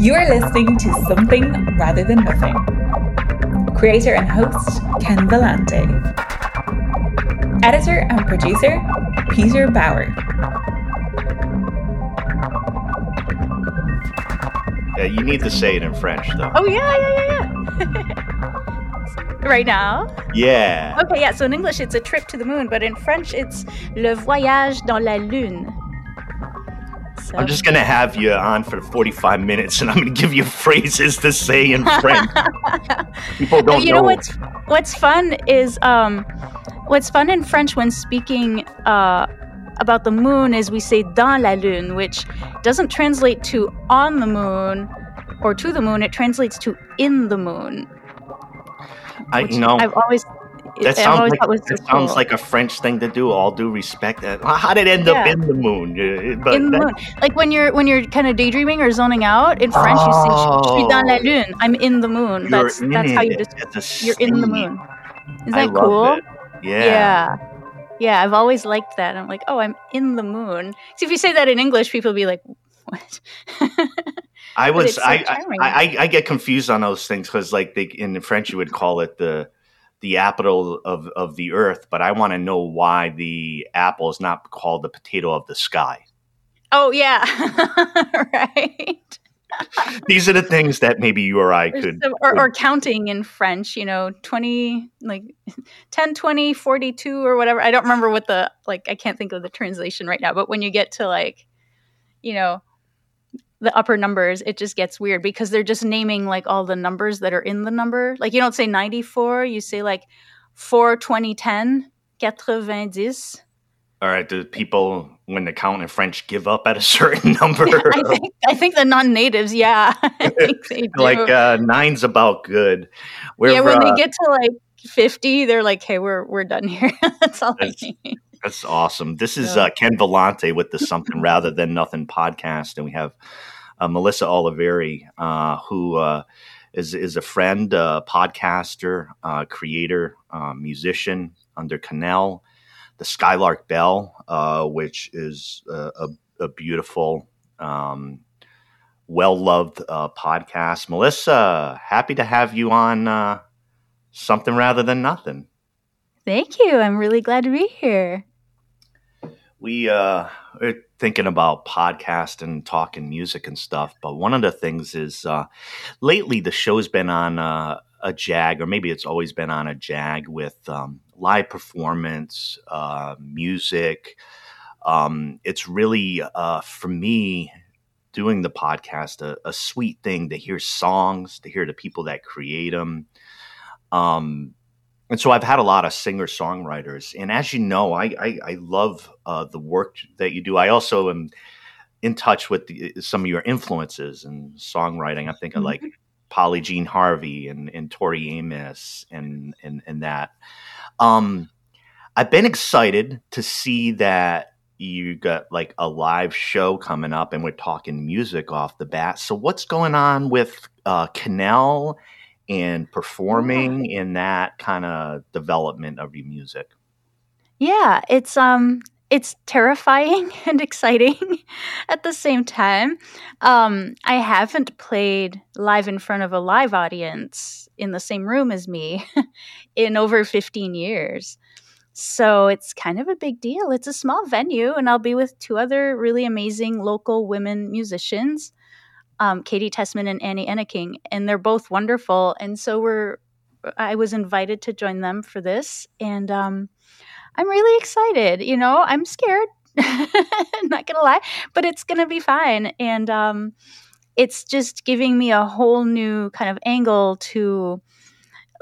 You are listening to Something Rather Than Nothing. Creator and host Ken Vellante. Editor and producer Peter Bauer. Yeah, you need to say it in French, though. Oh yeah, yeah, yeah, yeah. right now. Yeah. Okay, yeah. So in English, it's a trip to the moon, but in French, it's le voyage dans la lune. So. I'm just gonna have you on for 45 minutes, and I'm gonna give you phrases to say in French. People don't you know. know what's what's fun is um, what's fun in French when speaking uh, about the moon is we say dans la lune, which doesn't translate to on the moon or to the moon. It translates to in the moon. I you know I've always that sounds, like, that so sounds cool. like a French thing to do. All due respect. Uh, how did it end yeah. up in the moon? Uh, but in the that, moon, like when you're when you're kind of daydreaming or zoning out in French, oh, you say "Je suis dans la lune." I'm in the moon. That's that's how you just you're in the moon. Is that cool? Yeah. Yeah. Yeah, I've always liked that. I'm like, oh, I'm in the moon. See, if you say that in English, people will be like, what? I was, so I, I, I, get confused on those things because, like, they, in French, you would call it the the apple of, of the earth, but I want to know why the apple is not called the potato of the sky. Oh yeah, right. These are the things that maybe you or I could or, or, or, counting in French, you know, 20 like 10 20 42 or whatever. I don't remember what the like I can't think of the translation right now, but when you get to like you know the upper numbers, it just gets weird because they're just naming like all the numbers that are in the number. Like you don't say 94, you say like 4 20 10 90 all right, do people when they count in French give up at a certain number? I think I think the non-natives, yeah, I think they do. like uh, nine's about good. We're, yeah, when uh, they get to like fifty, they're like, "Hey, we're we're done here." that's all I need. That's awesome. This is uh, Ken Vellante with the Something Rather Than Nothing podcast, and we have uh, Melissa Oliveri, uh, who uh, is is a friend, podcaster, creator, musician under Cannelle the Skylark Bell, uh, which is a, a, a beautiful, um, well loved uh, podcast. Melissa, happy to have you on uh, Something Rather Than Nothing. Thank you. I'm really glad to be here. We uh, are thinking about podcast and talking music and stuff, but one of the things is uh, lately the show's been on uh, a jag, or maybe it's always been on a jag with um, live performance, uh, music. Um, it's really, uh, for me, doing the podcast, a, a, sweet thing to hear songs, to hear the people that create them. Um, and so I've had a lot of singer songwriters, and as you know, I I, I love uh, the work that you do. I also am in touch with the, some of your influences and songwriting. I think mm-hmm. Like Polly Jean Harvey and and Tori Amos and and and that. Um, I've been excited to see that you got like a live show coming up and we're talking music off the bat. So what's going on with uh Cannelle and performing yeah. in that kind of development of your music? Yeah, it's um it's terrifying and exciting at the same time. Um, I haven't played live in front of a live audience in the same room as me in over 15 years. So it's kind of a big deal. It's a small venue, and I'll be with two other really amazing local women musicians, um, Katie Tessman and Annie Enneking, and they're both wonderful. And so we're, I was invited to join them for this, and um, I'm really excited. You know, I'm scared, not gonna lie, but it's gonna be fine. And um, it's just giving me a whole new kind of angle to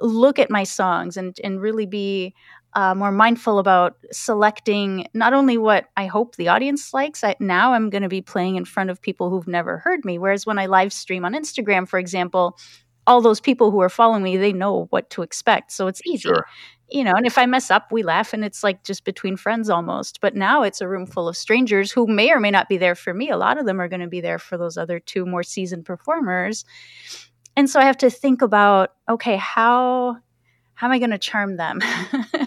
look at my songs and and really be uh, more mindful about selecting not only what I hope the audience likes. I, now I'm going to be playing in front of people who've never heard me. Whereas when I live stream on Instagram, for example, all those people who are following me, they know what to expect. So it's easy. Sure you know, and if I mess up, we laugh and it's like just between friends almost. But now it's a room full of strangers who may or may not be there for me. A lot of them are going to be there for those other two more seasoned performers. And so I have to think about, okay, how how am I going to charm them?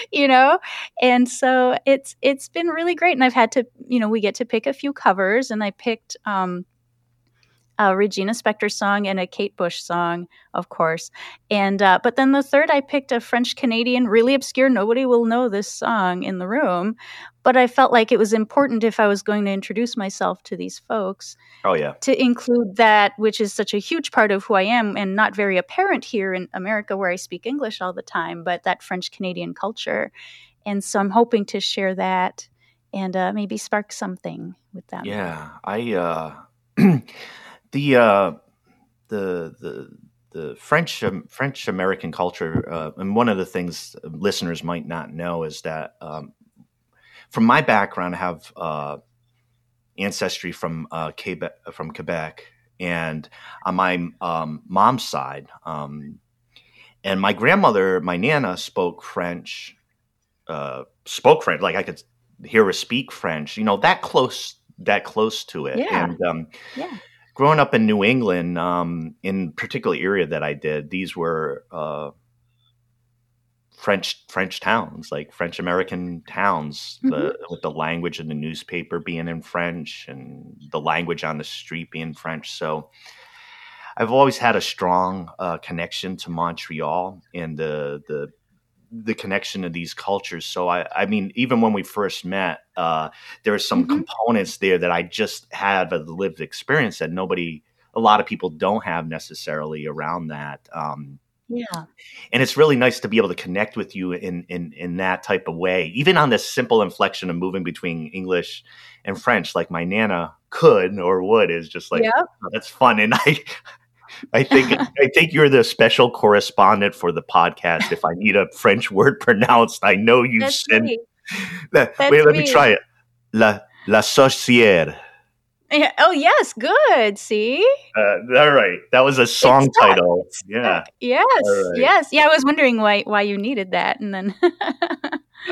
you know? And so it's it's been really great and I've had to, you know, we get to pick a few covers and I picked um a Regina Spektor song and a Kate Bush song, of course. And uh, but then the third, I picked a French Canadian, really obscure. Nobody will know this song in the room, but I felt like it was important if I was going to introduce myself to these folks. Oh yeah, to include that, which is such a huge part of who I am, and not very apparent here in America, where I speak English all the time, but that French Canadian culture. And so I'm hoping to share that and uh, maybe spark something with them. Yeah, I uh, the uh, the the the French um, French American culture, uh, and one of the things listeners might not know is that um, from my background, I have uh, ancestry from uh, Quebec, from Quebec, and on my um, mom's side, um, and my grandmother, my nana, spoke French. Uh, spoke French, like I could hear her speak French. You know that close, that close to it. Yeah. And um, Yeah. Growing up in New England, um, in particular area that I did, these were uh, French French towns, like French American towns, Mhm. the, with the language in the newspaper being in French and the language on the street being French. So I've always had a strong uh, connection to Montreal and the the the connection of these cultures. So I, I mean, even when we first met, uh, there were some Mhm. components there that I just had a lived experience that nobody, a lot of people don't have necessarily around that. Um, Yeah. and it's really nice to be able to connect with you in in in that type of way, even on this simple inflection of moving between English and French, like my nana could or would is just like Yep. oh, that's fun, and I. I think I think you're the special correspondent for the podcast. If I need a French word pronounced, I know you That's send. me. That, That's wait, let me me. try it. La la saucière. Yeah. Oh yes, good. See. Uh, all right, that was a song stuck. title. Yeah, Yes. Right. Yes. Yeah. I was wondering why why you needed that, and then.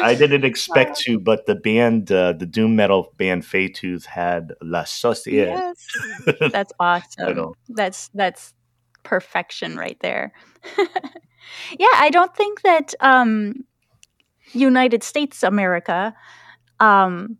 I didn't expect to, but the band, uh, the doom metal band Faetooth had La Saucière. yes. That's awesome. That's that's perfection right there. yeah, I don't think that um, United States America um,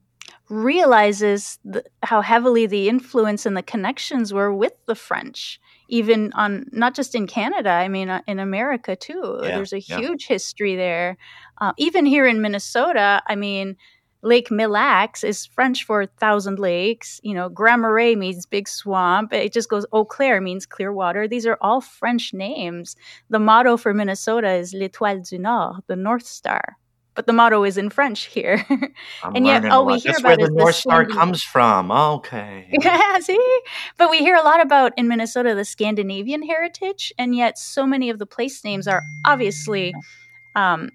realizes th- how heavily the influence and the connections were with the French, even on not just in Canada. I mean, uh, in America too. Yeah, There's a yeah. huge history there. Uh, even here in Minnesota, I mean. Lake Mille Lacs is French for thousand lakes. You know, Grand Marais means big swamp. It just goes Eau Claire means clear water. These are all French names. The motto for Minnesota is L'Étoile du Nord, the North Star. But the motto is in French here. And yet all we hear That's about where the is the North Star comes from. Okay. yeah, see? But we hear a lot about in Minnesota the Scandinavian heritage, and yet so many of the place names are obviously um,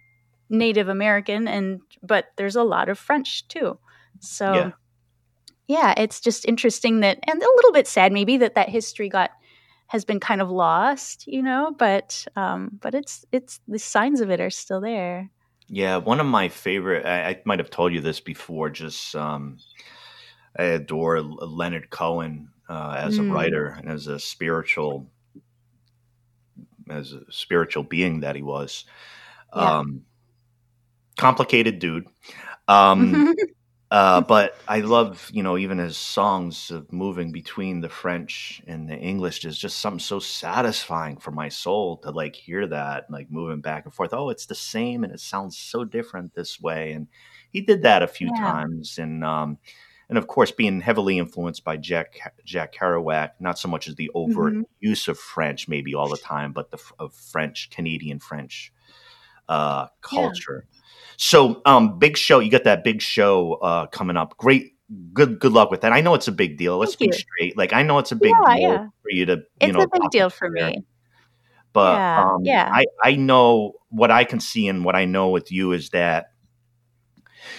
Native American, and but there's a lot of French too. So Yeah. yeah, it's just interesting that, and a little bit sad maybe that that history got has been kind of lost, you know. But um, but it's it's the signs of it are still there. Yeah, one of my favorite. I, I might have told you this before. Just um, I adore Leonard Cohen uh, as a Mm. writer and as a spiritual, as a spiritual being that he was. Yeah. Um, complicated dude. Um, Uh, but I love, you know, even his songs of moving between the French and the English is just something so satisfying for my soul to like hear that, like moving back and forth. Oh, it's the same and it sounds so different this way. And he did that a few Yeah. times. And, um, and of course, being heavily influenced by Jack Jack Kerouac, not so much as the overt Mhm. use of French, maybe all the time, but the of French, Canadian French uh, culture. So, um, big show. You got that big show uh, coming up. Great, good, good luck with that. I know it's a big deal. Let's Thank be you. straight. Like I know it's a big Yeah, deal yeah. for you to. You It's know, a big deal for there. me. But Yeah, um, yeah. I I know what I can see and what I know with you is that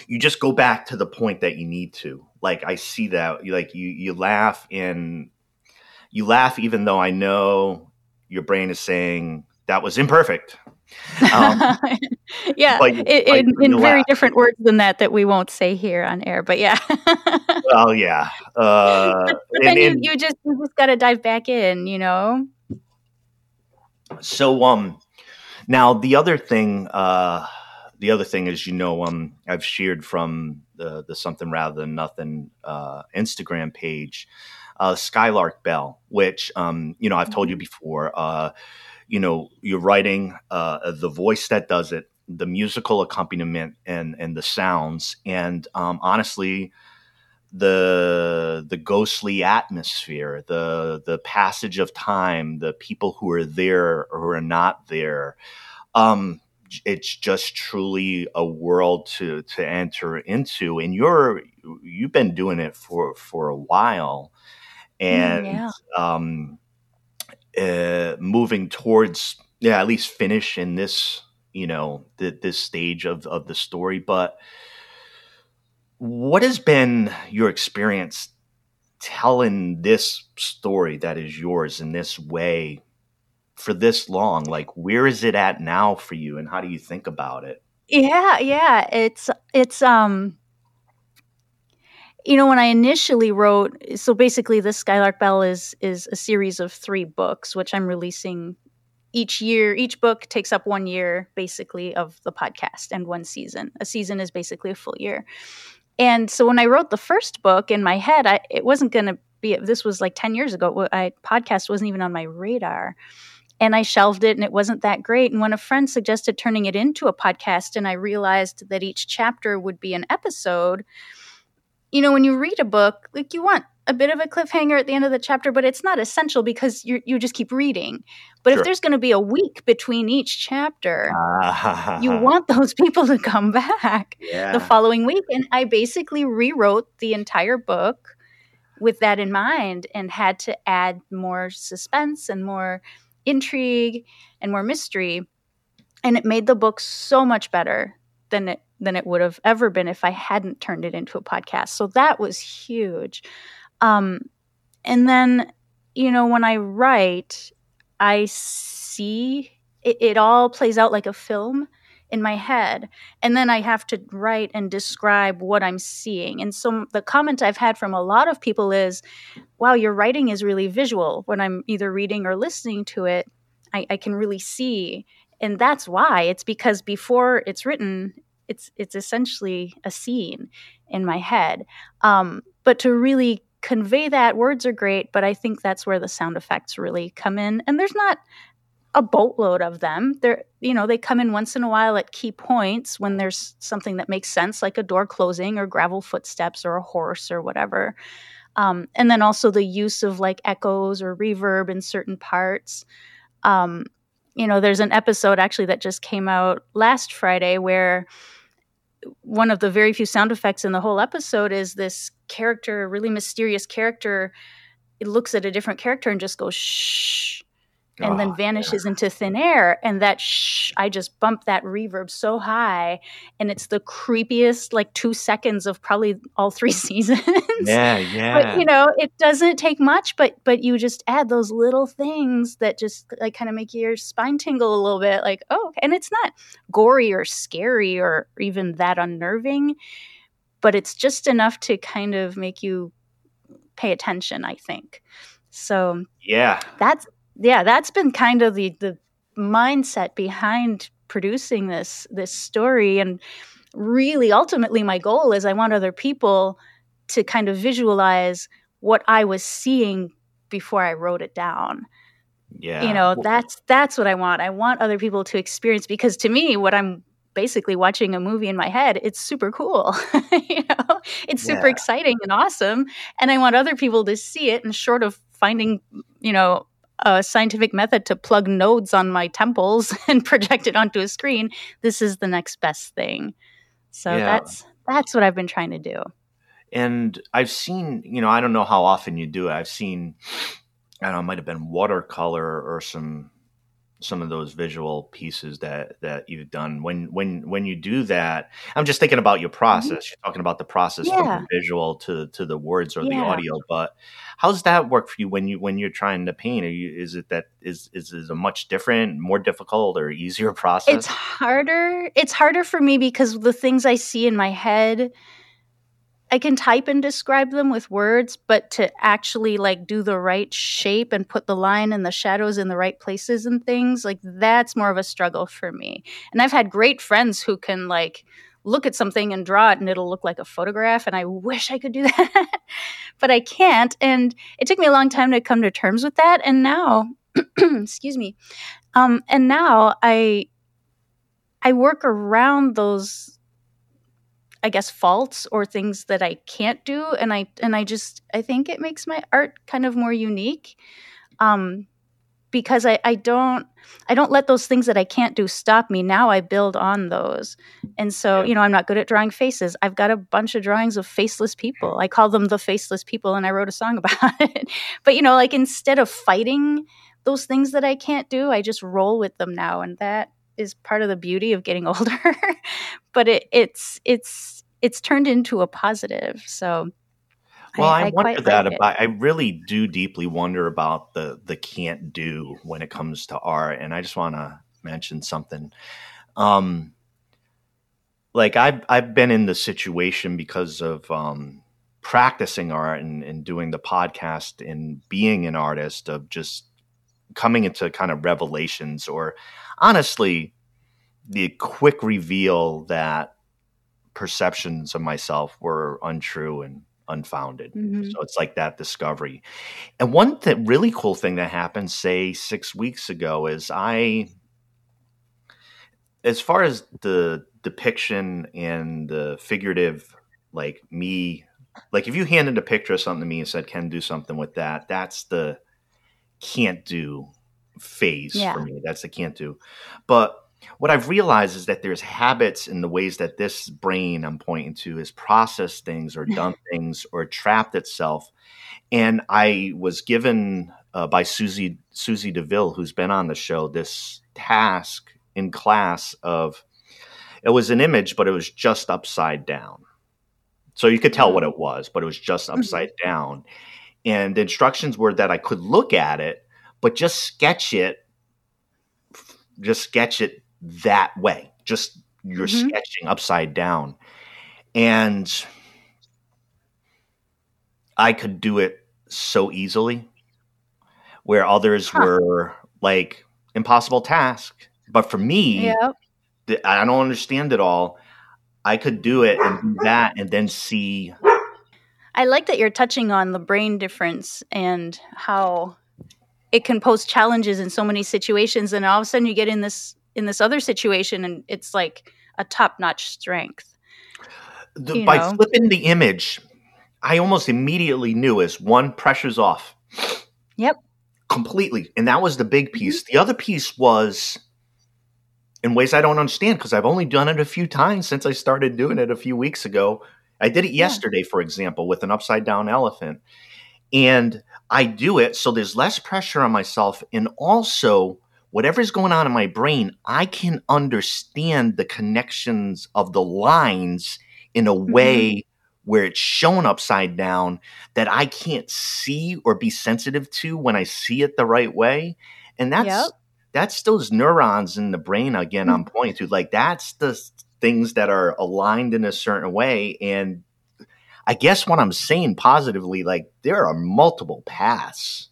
you just go back to the point that you need to. Like I see that. You like you you laugh and you laugh even though I know your brain is saying that was imperfect. Um, yeah, you- i- but in, in very different words than that that we won't say here on air. But yeah, well, yeah. Uh, but and- then you, and- you just you just got to dive back in, you know. So um now the other thing uh the other thing is you know um I've shared from the the something rather than nothing uh Instagram page uh, Skylark Bell, which um, you know I've told you mm-hmm. before. Uh, you know, you're writing uh, the voice that does it, the musical accompaniment, and and the sounds, and um, honestly, the the ghostly atmosphere, the the passage of time, the people who are there or who are not there. Um, it's just truly a world to to enter into, and you're you've been doing it for for a while, mm, and yeah. um, uh, moving towards yeah at least finish in this you know th- this stage of of the story, but what has been your experience telling this story that is yours in this way for this long? Like, where is it at now for you, and how do you think about it? Yeah, yeah, it's it's um, you know, when I initially wrote, so basically, the Skylark Bell is is a series of three books, which I'm releasing each year. Each book takes up one year, basically, of the podcast and one season. A season is basically a full year. And so when I wrote the first book in my head, I, it wasn't going to be, this was like 10 years ago. I, podcast wasn't even on my radar. And I shelved it and it wasn't that great. And when a friend suggested turning it into a podcast, and I realized that each chapter would be an episode, you know, when you read a book, like you want a bit of a cliffhanger at the end of the chapter, but it's not essential because you you just keep reading. But sure. if there's going to be a week between each chapter, ah. you want those people to come back yeah. the following week. And I basically rewrote the entire book with that in mind and had to add more suspense and more intrigue and more mystery. And it made the book so much better than it than it would have ever been if I hadn't turned it into a podcast. So that was huge. Um, and then, you know, when I write, I see it, it all plays out like a film in my head. And then i have to write and describe what i'm seeing. And so the comment i've had from a lot of people is wow your writing is really visual. When i'm either reading or listening to it i, I can really see. And that's why. It's because before it's written it's it's essentially a scene in my head. Um, but to really convey that words are great but i think that's where the sound effects really come in. And there's not a boatload of them. They're you know they come in once in a while at key points when there's something that makes sense like a door closing or gravel footsteps or a horse or whatever. Um, and then also the use of like echoes or reverb in certain parts. Um, you know there's an episode actually that just came out last friday where one of the very few sound effects in the whole episode is this character, really mysterious character, it looks at a different character and just goes shh and oh, then ah, vanishes yeah. into thin air and that shh i just bump that reverb so high and it's the creepiest like two seconds of probably all three seasons. Yeah yeah. but you know it doesn't take much but but you just add those little things that just like kind of make your spine tingle a little bit like oh and it's not gory or scary or even that unnerving but it's just enough to kind of make you pay attention i think. So yeah. that's yeah, that's been kind of the the mindset behind producing this this story and really ultimately my goal is I want other people to kind of visualize what I was seeing before I wrote it down. Yeah. You know, that's that's what I want. I want other people to experience because to me what I'm basically watching a movie in my head, it's super cool. you know, it's super yeah. exciting and awesome and I want other people to see it and short of finding, you know, a scientific method to plug nodes on my temples and project it onto a screen, this is the next best thing. So yeah. that's that's what I've been trying to do. And I've seen, you know, I don't know how often you do it. I've seen, I don't know, it might have been watercolor or some some of those visual pieces that that you've done when when when you do that i'm just thinking about your mm-hmm. process you're talking about the process yeah. from the visual to to the words or yeah. the audio but how's that work for you when you when you're trying to paint are you is it that is is it a much different more difficult or easier process it's harder it's harder for me because the things i see in my head I can type and describe them with words, but to actually like do the right shape and put the line and the shadows in the right places and things, like that's more of a struggle for me. And I've had great friends who can like look at something and draw it and it'll look like a photograph and I wish I could do that but I can't and it took me a long time to come to terms with that and now excuse me um and now I I work around those I guess faults or things that I can't do and I and I just I think it makes my art kind of more unique um because I, I don't I don't let those things that I can't do stop me. Now I build on those. And so, you know, I'm not good at drawing faces. I've got a bunch of drawings of faceless people. I call them the faceless people and I wrote a song about it. but you know, like instead of fighting those things that I can't do, I just roll with them now and that is part of the beauty of getting older. but it, it's it's it's turned into a positive. So well, I, I wonder quite that like it. I really do deeply wonder about the the can't do when it comes to art, and I just want to mention something. Um, like I've I've been in the situation because of um, practicing art and, and doing the podcast and being an artist of just coming into kind of revelations or honestly the quick reveal that perceptions of myself were untrue and unfounded. Mhm. So it's like that discovery. And one th- really cool thing that happened, say six weeks ago, is I, as far as the depiction and the figurative, like me, like if you handed a picture of something to me and said, "Can do something with that," that's the can't do phase Yeah. for me. That's the can't do. But what I've realized is that there's habits in the ways that this brain I'm pointing to has processed things or done things or trapped itself. And I was given uh, by Susie Susie Deville, who's been on the show, this task in class of it was an image, but it was just upside down. So you could tell what it was, but it was just Mhm. upside down. And the instructions were that I could look at it, but just sketch it, just sketch it that way. Just you're Mhm. sketching upside down. And I could do it so easily where others Huh. were like impossible task. But for me, th- I don't understand it all. I could do it and do that and then see I like that you're touching on the brain difference and how it can pose challenges in so many situations and all of a sudden you get in this in this other situation and it's like a top-notch strength. the, by know. flipping the image, I almost immediately knew as one pressure's off. Yep. Completely. And that was the big mm-hmm. piece. The other piece was in ways I don't understand because I've only done it a few times since I started doing it a few weeks ago. I did it Yeah. yesterday, for example, with an upside down elephant. And I do it so there's less pressure on myself. And also, whatever's going on in my brain, I can understand the connections of the lines in a way mm-hmm. where it's shown upside down that I can't see or be sensitive to when I see it the right way. And that's Yep. that's those neurons in the brain again I'm mm-hmm. pointing to. Like that's the things that are aligned in a certain way. And I guess what I'm saying positively, like there are multiple paths.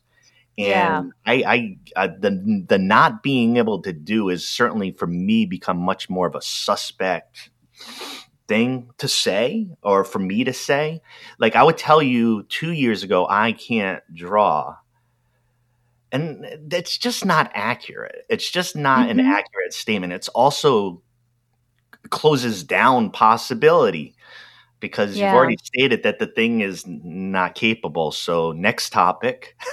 And Yeah. I, I, uh, the the not being able to do is certainly for me become much more of a suspect thing to say or for me to say. Like I would tell you two years ago, I can't draw. And that's just not accurate. It's just not an Mhm. accurate statement. It's also closes down possibility because Yeah. you've already stated that the thing is not capable. So next topic.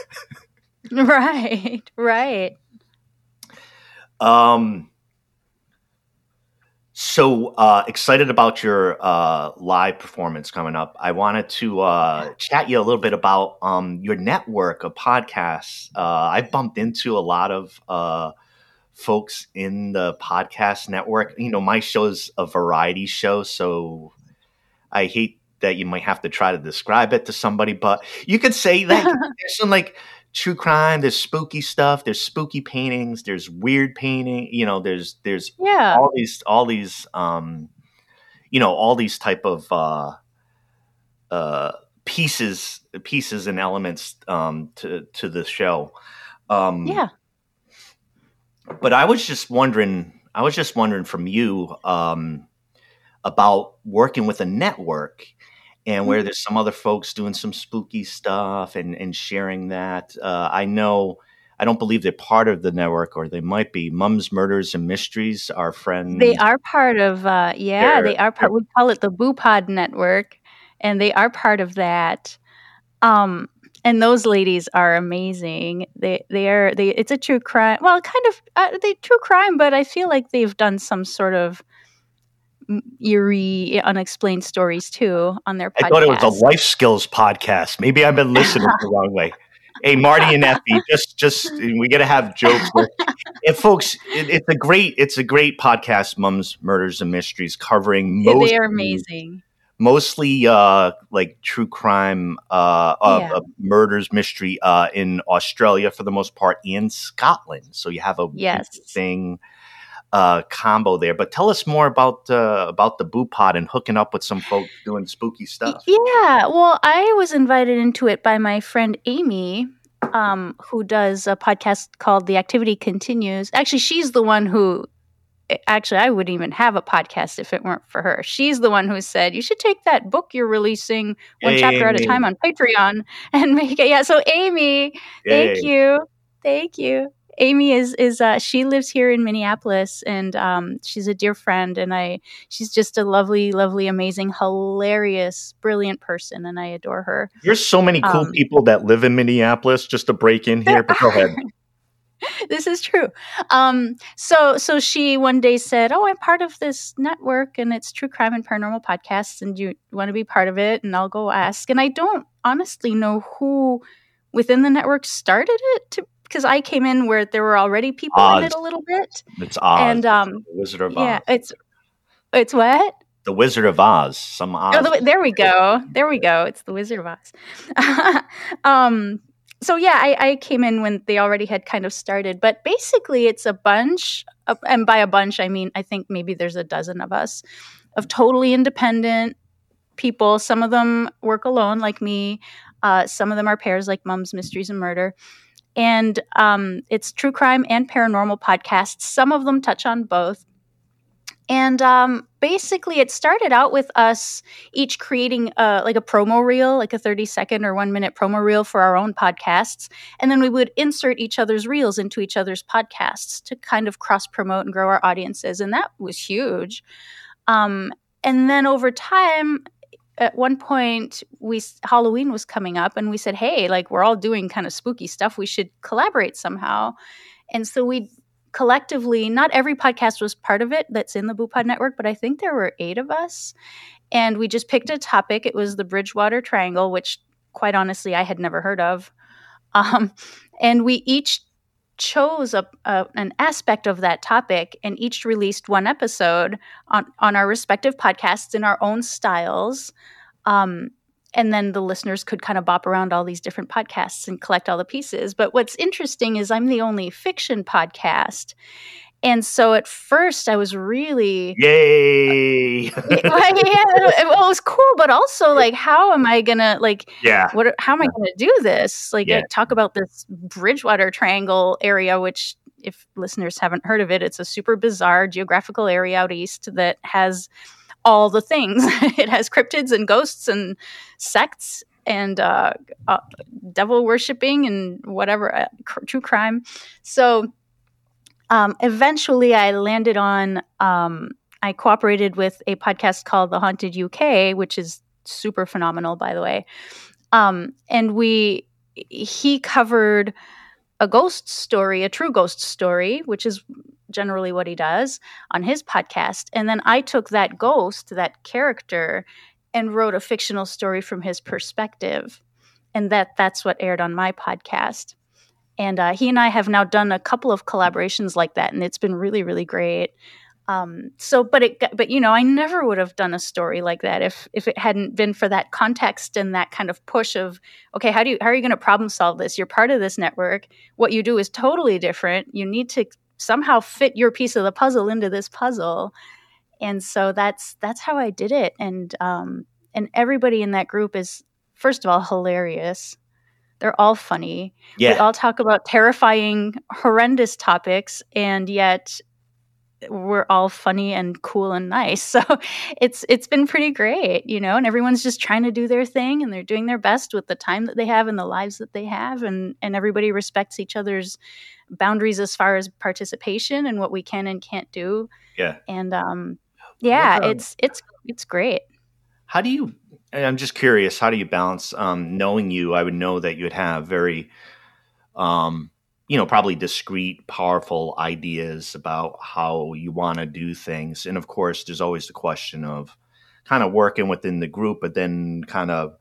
Right. Right. Um, so uh, excited about your uh, live performance coming up. I wanted to uh, chat you a little bit about um, your network of podcasts. Uh, I bumped into a lot of uh, folks in the podcast network. You know, my show's a variety show, so I hate that you might have to try to describe it to somebody, but you could say that there's some like true crime, there's spooky stuff, there's spooky paintings, there's weird painting, you know, there's there's Yeah. all these all these um you know, all these type of uh uh pieces pieces and elements um to to the show. Um Yeah. But I was just wondering I was just wondering from you um about working with a network and where Mhm. there's some other folks doing some spooky stuff and, and sharing that. Uh, I know, I don't believe they're part of the network, or they might be. Mums, Murders, and Mysteries, our friend. They are part of, uh, yeah, they are part. We call it the Boo Pod Network, and they are part of that. Um, and those ladies are amazing. They they are they. It's a true crime. Well, kind of uh, they true crime, but I feel like they've done some sort of eerie, unexplained stories too on their podcast. I thought it was a life skills podcast. Maybe I've been listening the wrong way. Hey, Marty and Effie, just just we got to have jokes. And folks, it, it's a great it's a great podcast. Mums, Murders, and Mysteries, covering most they are amazing. Mostly uh, like true crime, uh, uh, Yeah. uh, murders, mystery uh, in Australia for the most part, in Scotland. So you have a Yes. interesting uh, combo there. But tell us more about uh, about the Boo Pod and hooking up with some folks doing spooky stuff. Yeah, well, I was invited into it by my friend Amy, um, who does a podcast called The Activity Continues. Actually, she's the one who. Actually, I wouldn't even have a podcast if it weren't for her. She's the one who said you should take that book you're releasing one chapter at a time on Patreon and make it. Yeah, so Amy, thank you, thank you. Amy is is uh, she lives here in Minneapolis and um, she's a dear friend and I she's just a lovely, lovely, amazing, hilarious, brilliant person and I adore her. There's so many cool Um, people that live in Minneapolis. Just to break in here, but go ahead. this is true. Um, so so she one day said, "Oh, I'm part of this network, and it's true crime and paranormal podcasts, and you want to be part of it?" And I'll go ask. And I don't honestly know who within the network started it, to, because I came in where there were already people in it a little bit. It's Oz, And, um, the Wizard of Oz. Yeah, it's it's what? the Wizard of Oz. Some Oz. Oh, the, there we go. There we go. It's the Wizard of Oz. um, so yeah, I, I came in when they already had kind of started, but basically it's a bunch, of, and by a bunch I mean I think maybe there's a dozen of us, of totally independent people. Some of them work alone, like me. Uh, some of them are pairs, like Mums, Mysteries, and Murder. And um, it's true crime and paranormal podcasts. Some of them touch on both. And um, basically, it started out with us each creating uh, like a promo reel, like a 30 second or one minute promo reel for our own podcasts. And then we would insert each other's reels into each other's podcasts to kind of cross promote and grow our audiences. And that was huge. Um, and then over time, at one point, we Halloween was coming up, and we said, "Hey, like we're all doing kind of spooky stuff. We should collaborate somehow." And so we collectively, not every podcast was part of it that's in the BooPod network, but I think there were eight of us. And we just picked a topic. It was the Bridgewater Triangle, which quite honestly I had never heard of. Um, and we each chose a, a, an aspect of that topic and each released one episode on, on our respective podcasts in our own styles. Um, and then the listeners could kind of bop around all these different podcasts and collect all the pieces. But what's interesting is I'm the only fiction podcast. And so at first I was really Yay! yeah, well, it was cool, but also like, how am I gonna like, yeah. what? How am I gonna do this? Like, Yeah. Talk about this Bridgewater Triangle area, which, if listeners haven't heard of it, it's a super bizarre geographical area out east that has all the things. it has cryptids and ghosts and sects and uh, uh, devil worshipping and whatever uh, true crime. So um, eventually, I landed on. Um, I cooperated with a podcast called The Haunted UK, which is super phenomenal, by the way. Um, and we he covered a ghost story, a true ghost story, which is generally what he does on his podcast. And then I took that ghost, that character, and wrote a fictional story from his perspective. And that that's what aired on my podcast. And uh, he and I have now done a couple of collaborations like that, and it's been really, really great. Um, so, but it, but you know, I never would have done a story like that if if it hadn't been for that context and that kind of push of, okay, how do you how are you going to problem solve this? You're part of this network. What you do is totally different. You need to somehow fit your piece of the puzzle into this puzzle, and so that's that's how I did it. And um, and everybody in that group is first of all hilarious. They're all funny. yeah. We all talk about terrifying, horrendous topics, and yet we're all funny and cool and nice. So it's it's been pretty great, you know, and everyone's just trying to do their thing and they're doing their best with the time that they have and the lives that they have and and everybody respects each other's boundaries as far as participation and what we can and can't do. Yeah. And um yeah, um, it's it's it's great. How do you I'm just curious, how do you balance um knowing you, I would know that you'd have very um you know, probably discreet, powerful ideas about how you want to do things. And of course, there's always the question of kind of working within the group, but then kind of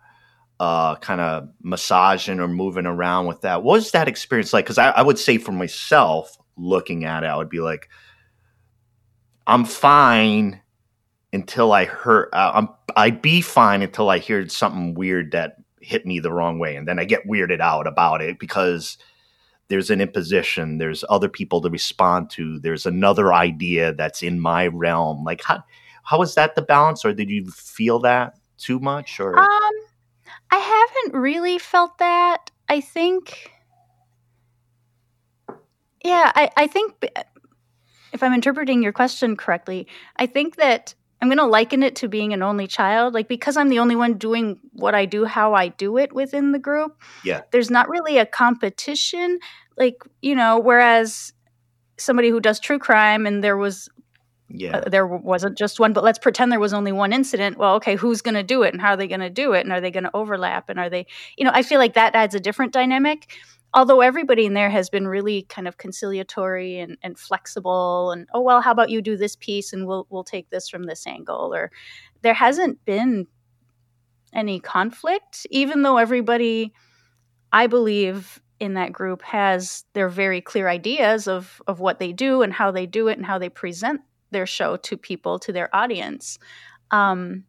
uh, kind of massaging or moving around with that. What was that experience like? Because I, I, would say for myself, looking at it, I would be like, I'm fine until I heard. I'm I'd be fine until I heard something weird that hit me the wrong way, and then I get weirded out about it because there's an imposition there's other people to respond to there's another idea that's in my realm like how how was that the balance or did you feel that too much or um i haven't really felt that. I think yeah i i think if i'm interpreting your question correctly i think that i'm going to liken it to being an only child. Like because i'm the only one doing what i do how i do it within the group yeah. there's not really a competition. Like you know whereas somebody who does true crime and there was yeah. Uh, there wasn't just one but let's pretend there was only one incident. Well okay who's going to do it and how are they going to do it and are they going to overlap and are they you know i feel like that adds a different dynamic. Although everybody in there has been really kind of conciliatory and, and flexible and oh well how about you do this piece and we'll we'll take this from this angle or there hasn't been any conflict even though everybody i believe in that group has their very clear ideas of of what they do and how they do it and how they present their show to people to their audience um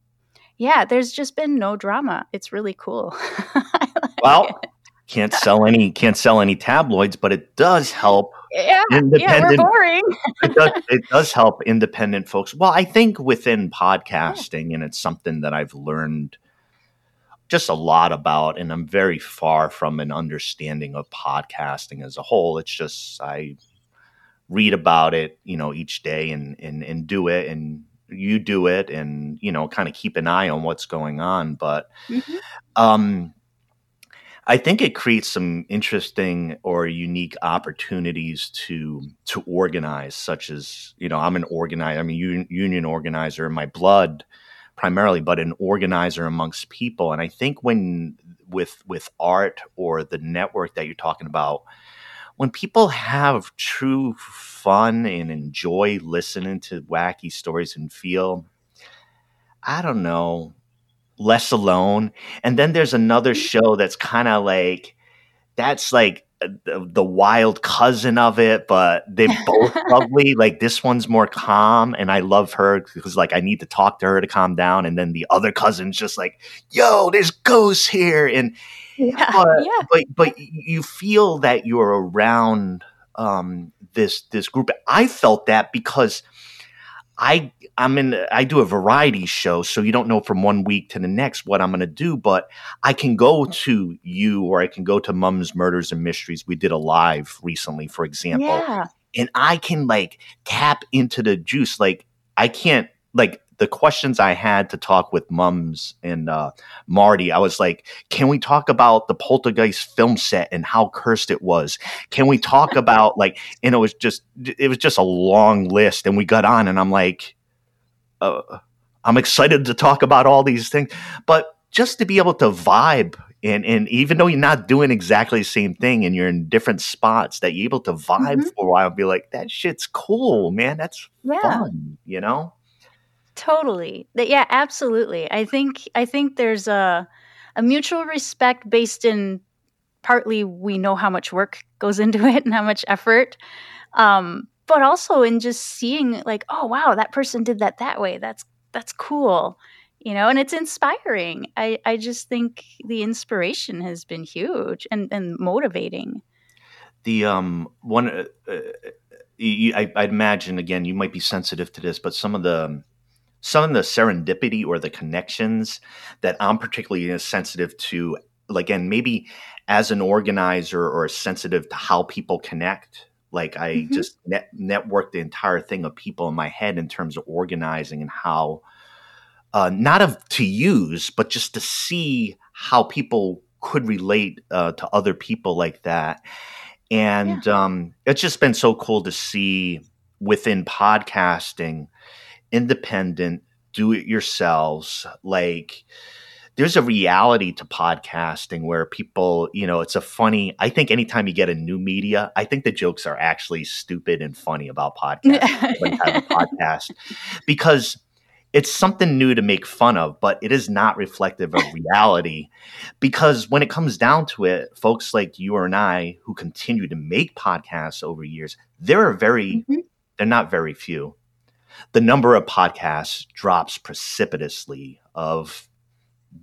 yeah there's just been no drama it's really cool like well it. can't sell any can't sell any tabloids but it does help yeah, yeah we're boring. it, does, it does help independent folks well i think within podcasting yeah. and it's something that i've learned just a lot about, and I'm very far from an understanding of podcasting as a whole. It's just I read about it, you know, each day and and and do it, and you do it, and you know, kind of keep an eye on what's going on. But mm-hmm. um, I think it creates some interesting or unique opportunities to to organize, such as you know, I'm an organizer, I'm a un- union organizer in my blood primarily, but an organizer amongst people. And I think when with with art or the network that you're talking about, when people have true fun and enjoy listening to wacky stories and feel, I don't know, less alone. And then there's another mm-hmm. show that's kind of like that's like uh, the, the, wild cousin of it, but they're both lovely. Like this one's more calm, and I love her because like I need to talk to her to calm down, and then the other cousin's just like, "Yo, there's ghosts here," and yeah, but, yeah. but but you feel that you're around um, this this group. I felt that because I I'm in I do a variety show, so you don't know from one week to the next what I'm going to do, but I can go to you or I can go to Mum's Murders and Mysteries. We did a live recently, for example. Yeah. And I can like tap into the juice. Like I can't like the questions I had to talk with mums and uh, Marty, I was like, can we talk about the Poltergeist film set and how cursed it was? Can we talk about like, and it was just, it was just a long list. And we got on, and I'm like, uh, I'm excited to talk about all these things, but just to be able to vibe and and even though you're not doing exactly the same thing and you're in different spots that you're able to vibe mm-hmm. for a while and be like that shit's cool man that's yeah. fun you know Totally. Yeah, absolutely. I think I think there's a a mutual respect based in partly we know how much work goes into it and how much effort. Um, but also in just seeing like, oh wow, that person did that that way. That's that's cool. You know, and it's inspiring. I, I just think the inspiration has been huge and, and motivating. The um one uh, uh, you, I, I'd imagine again you might be sensitive to this, but some of the some of the serendipity or the connections that I'm particularly sensitive to, like, and maybe as an organizer or sensitive to how people connect Like I Mhm. just net- networked the entire thing of people in my head in terms of organizing and how, uh, not of to use, but just to see how people could relate uh, to other people like that. And um, it's just been so cool to see within podcasting, independent, do it yourselves, like there's a reality to podcasting where people, you know, it's a funny. I think anytime you get a new media, I think the jokes are actually stupid and funny about podcasting when you have a podcast because it's something new to make fun of, but it is not reflective of reality. Because when it comes down to it, folks like you and I who continue to make podcasts over years, there are very, Mhm. they're not very few. The number of podcasts drops precipitously of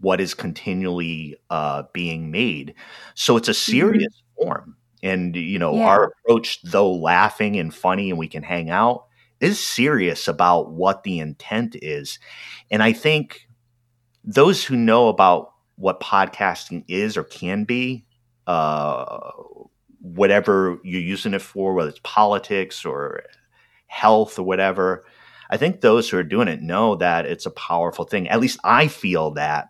what is continually uh, being made. So it's a serious form. And, you know, Yeah. our approach, though laughing and funny and we can hang out, is serious about what the intent is. And I think those who know about what podcasting is or can be, uh, whatever you're using it for, whether it's politics or health or whatever, I think those who are doing it know that it's a powerful thing. At least I feel that.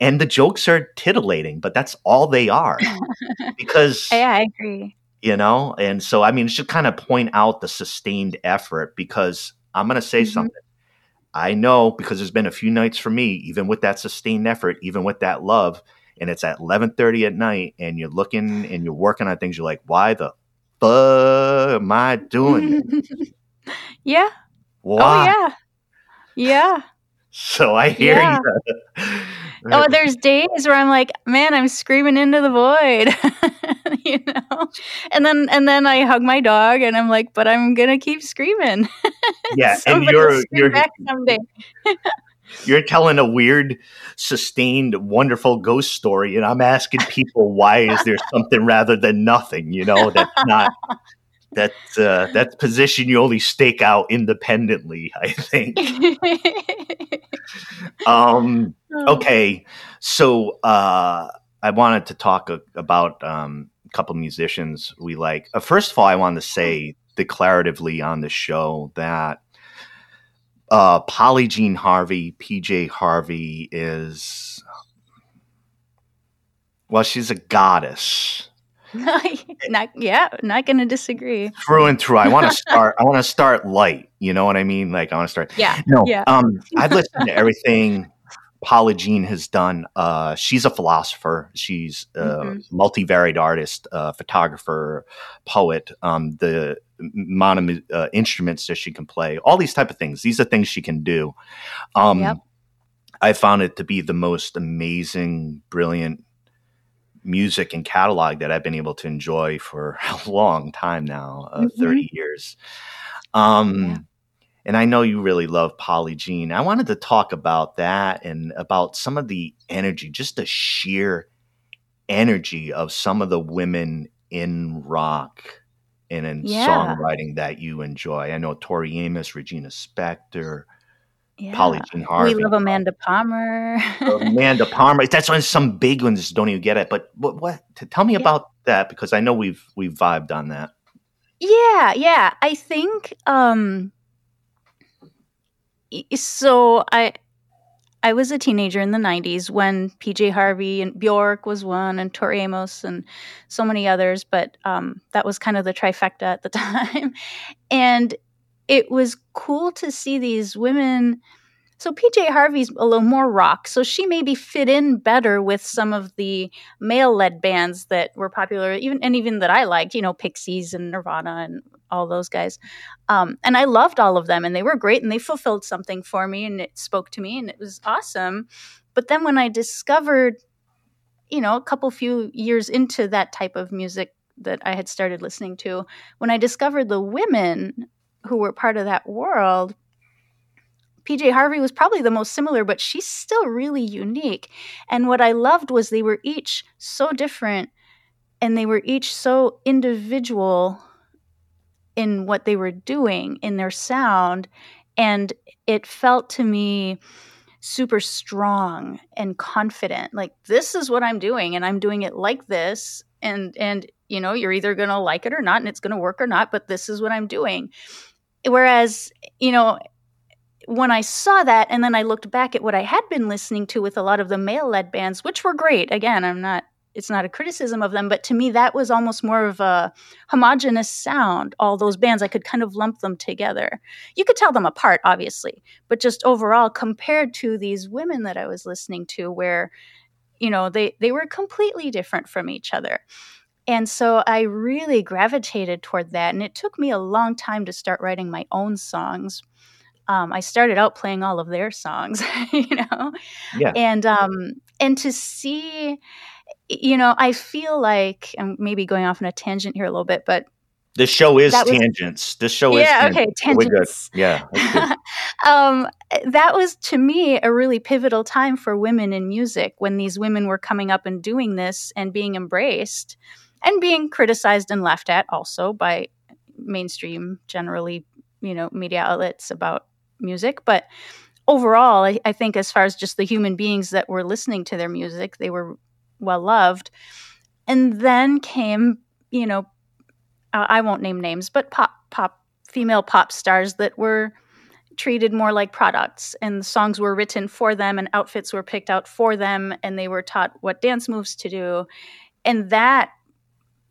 And the jokes are titillating, but that's all they are. because yeah, I agree. you know and so i mean it should kind of point out the sustained effort because i'm going to say Mhm. something i know because there's been a few nights for me even with that sustained effort even with that love and it's at 11.30 at night and you're looking and you're working on things you're like why the fuck am i doing this? yeah. Oh yeah. Yeah. so i hear Yeah. you Oh, there's days where I'm like, man, I'm screaming into the void, you know. And then and then I hug my dog, and I'm like, but I'm gonna keep screaming. yeah and you're you're back someday. you're telling a weird sustained wonderful ghost story and i'm asking people why is there something rather than nothing you know that's not that uh, that position you only stake out independently i think. Um okay so uh i wanted to talk a, about um a couple musicians we like. Uh, first of all i wanted to say declaratively on the show that uh, Polly Jean Harvey, PJ Harvey is well, she's a goddess not yeah, not gonna disagree. through and through. I want to start. I want to start light. You know what I mean? Like I want to start. Yeah. No, Yeah. um, I've listened to everything Polly Jean has done. Uh, she's a philosopher. She's a Mhm. multivariate artist, uh, photographer, poet. Um, the amount of uh, instruments that she can play, all these type of things. These are things she can do. Um, Yep. I found it to be the most amazing, brilliant music and catalog that I've been able to enjoy for a long time now, uh, Mhm. 30 years. Um, Yeah. And I know you really love Polly Jean. I wanted to talk about that and about some of the energy, just the sheer energy of some of the women in rock and in Yeah. songwriting that you enjoy. I know Tori Amos, Regina Spektor, Yeah. Polly Jean Harvey. We love Amanda Palmer. Amanda Palmer. That's why some big ones don't even get it. But what? what tell me Yeah. about that because I know we've we've vibed on that. Yeah, yeah. I think um so I I was a teenager in the 90s when PJ Harvey and Bjork was one and Tori Amos and so many others, but um that was kind of the trifecta at the time. And it was cool to see these women so PJ Harvey's a little more rock, so she maybe fit in better with some of the male-led bands that were popular, even and even that I liked, you know, Pixies and Nirvana and all those guys. Um, and I loved all of them, and they were great, and they fulfilled something for me, and it spoke to me, and it was awesome. But then when I discovered, you know, a couple few years into that type of music that I had started listening to, when I discovered the women who were part of that world, PJ Harvey was probably the most similar, but she's still really unique. And what I loved was they were each so different and they were each so individual in what they were doing, in their sound. And it felt to me super strong and confident. Like, this is what I'm doing, and I'm doing it like this. And, and, You know, you're either going to like it or not, and it's going to work or not, but this is what I'm doing. Whereas, you know, when I saw that, and then I looked back at what I had been listening to with a lot of the male led bands, which were great. Again, I'm not it's not a criticism of them, but to me that was almost more of a homogenous sound. All those bands, I could kind of lump them together. You could tell them apart, obviously, but just overall, compared to these women that I was listening to, where you know they they were completely different from each other. And so I really gravitated toward that. And it took me a long time to start writing my own songs. Um, I started out playing all of their songs, you know, yeah. and um, and to see you know, I feel like I'm maybe going off on a tangent here a little bit, but this show is was, tangents. This show yeah, is yeah, okay, tangents. Yeah. um, that was to me a really pivotal time for women in music when these women were coming up and doing this and being embraced and being criticized and laughed at also by mainstream generally, you know, media outlets about music, but overall, I, I think as far as just the human beings that were listening to their music, they were well loved. And then came, you know, I won't name names, but pop, pop, female pop stars that were treated more like products. And songs were written for them and outfits were picked out for them and they were taught what dance moves to do. And that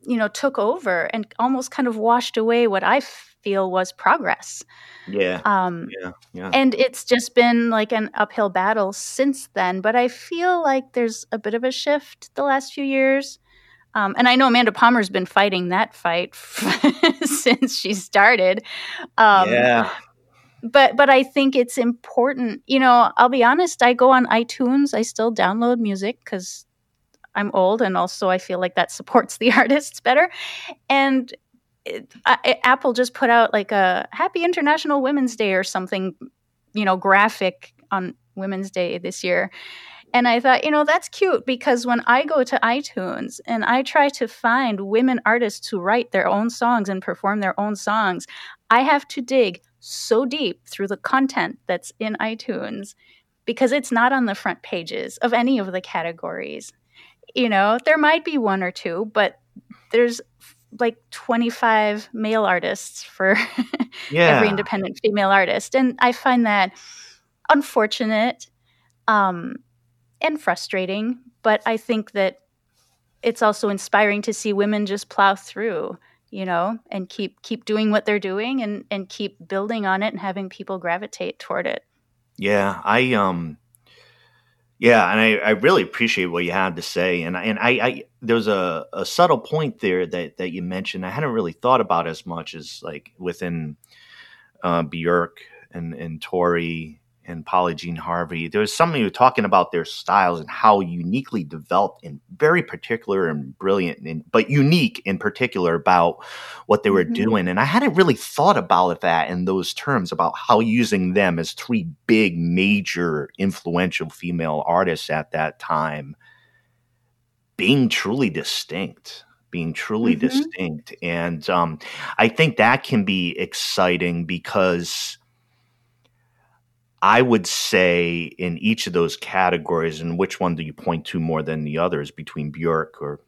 you know took over and almost kind of washed away what i feel was progress yeah um yeah yeah and it's just been like an uphill battle since then but i feel like there's a bit of a shift the last few years um, and I know Amanda Palmer's been fighting that fight since she started. Um, yeah. But but I think it's important. You know, I'll be honest. I go on iTunes. I still download music because I'm old and also I feel like that supports the artists better. And it, I, Apple just put out like a Happy International Women's Day or something, you know, graphic on Women's Day this year. And I thought, you know, that's cute because when I go to iTunes and I try to find women artists who write their own songs and perform their own songs, I have to dig so deep through the content that's in iTunes because it's not on the front pages of any of the categories you know, there might be one or two, but there's like 25 male artists for yeah. every independent female artist. And I find that unfortunate um, and frustrating, but I think that it's also inspiring to see women just plow through you know and keep keep doing what they're doing and and keep building on it and having people gravitate toward it yeah i um yeah, and I, I really appreciate what you had to say, and and I, I there's a, a subtle point there that that you mentioned I hadn't really thought about as much as like within uh, Björk and and Tori and Polly Jean Harvey. There was something you were talking about their styles and how uniquely developed and very particular and brilliant, and, but unique in particular about what they were mm-hmm. doing. And I hadn't really thought about that in those terms about how using them as three big, major, influential female artists at that time being truly distinct being truly mm-hmm. distinct and um, i think that can be exciting because I would say in each of those categories, and which one do you point to more than the others between Björk or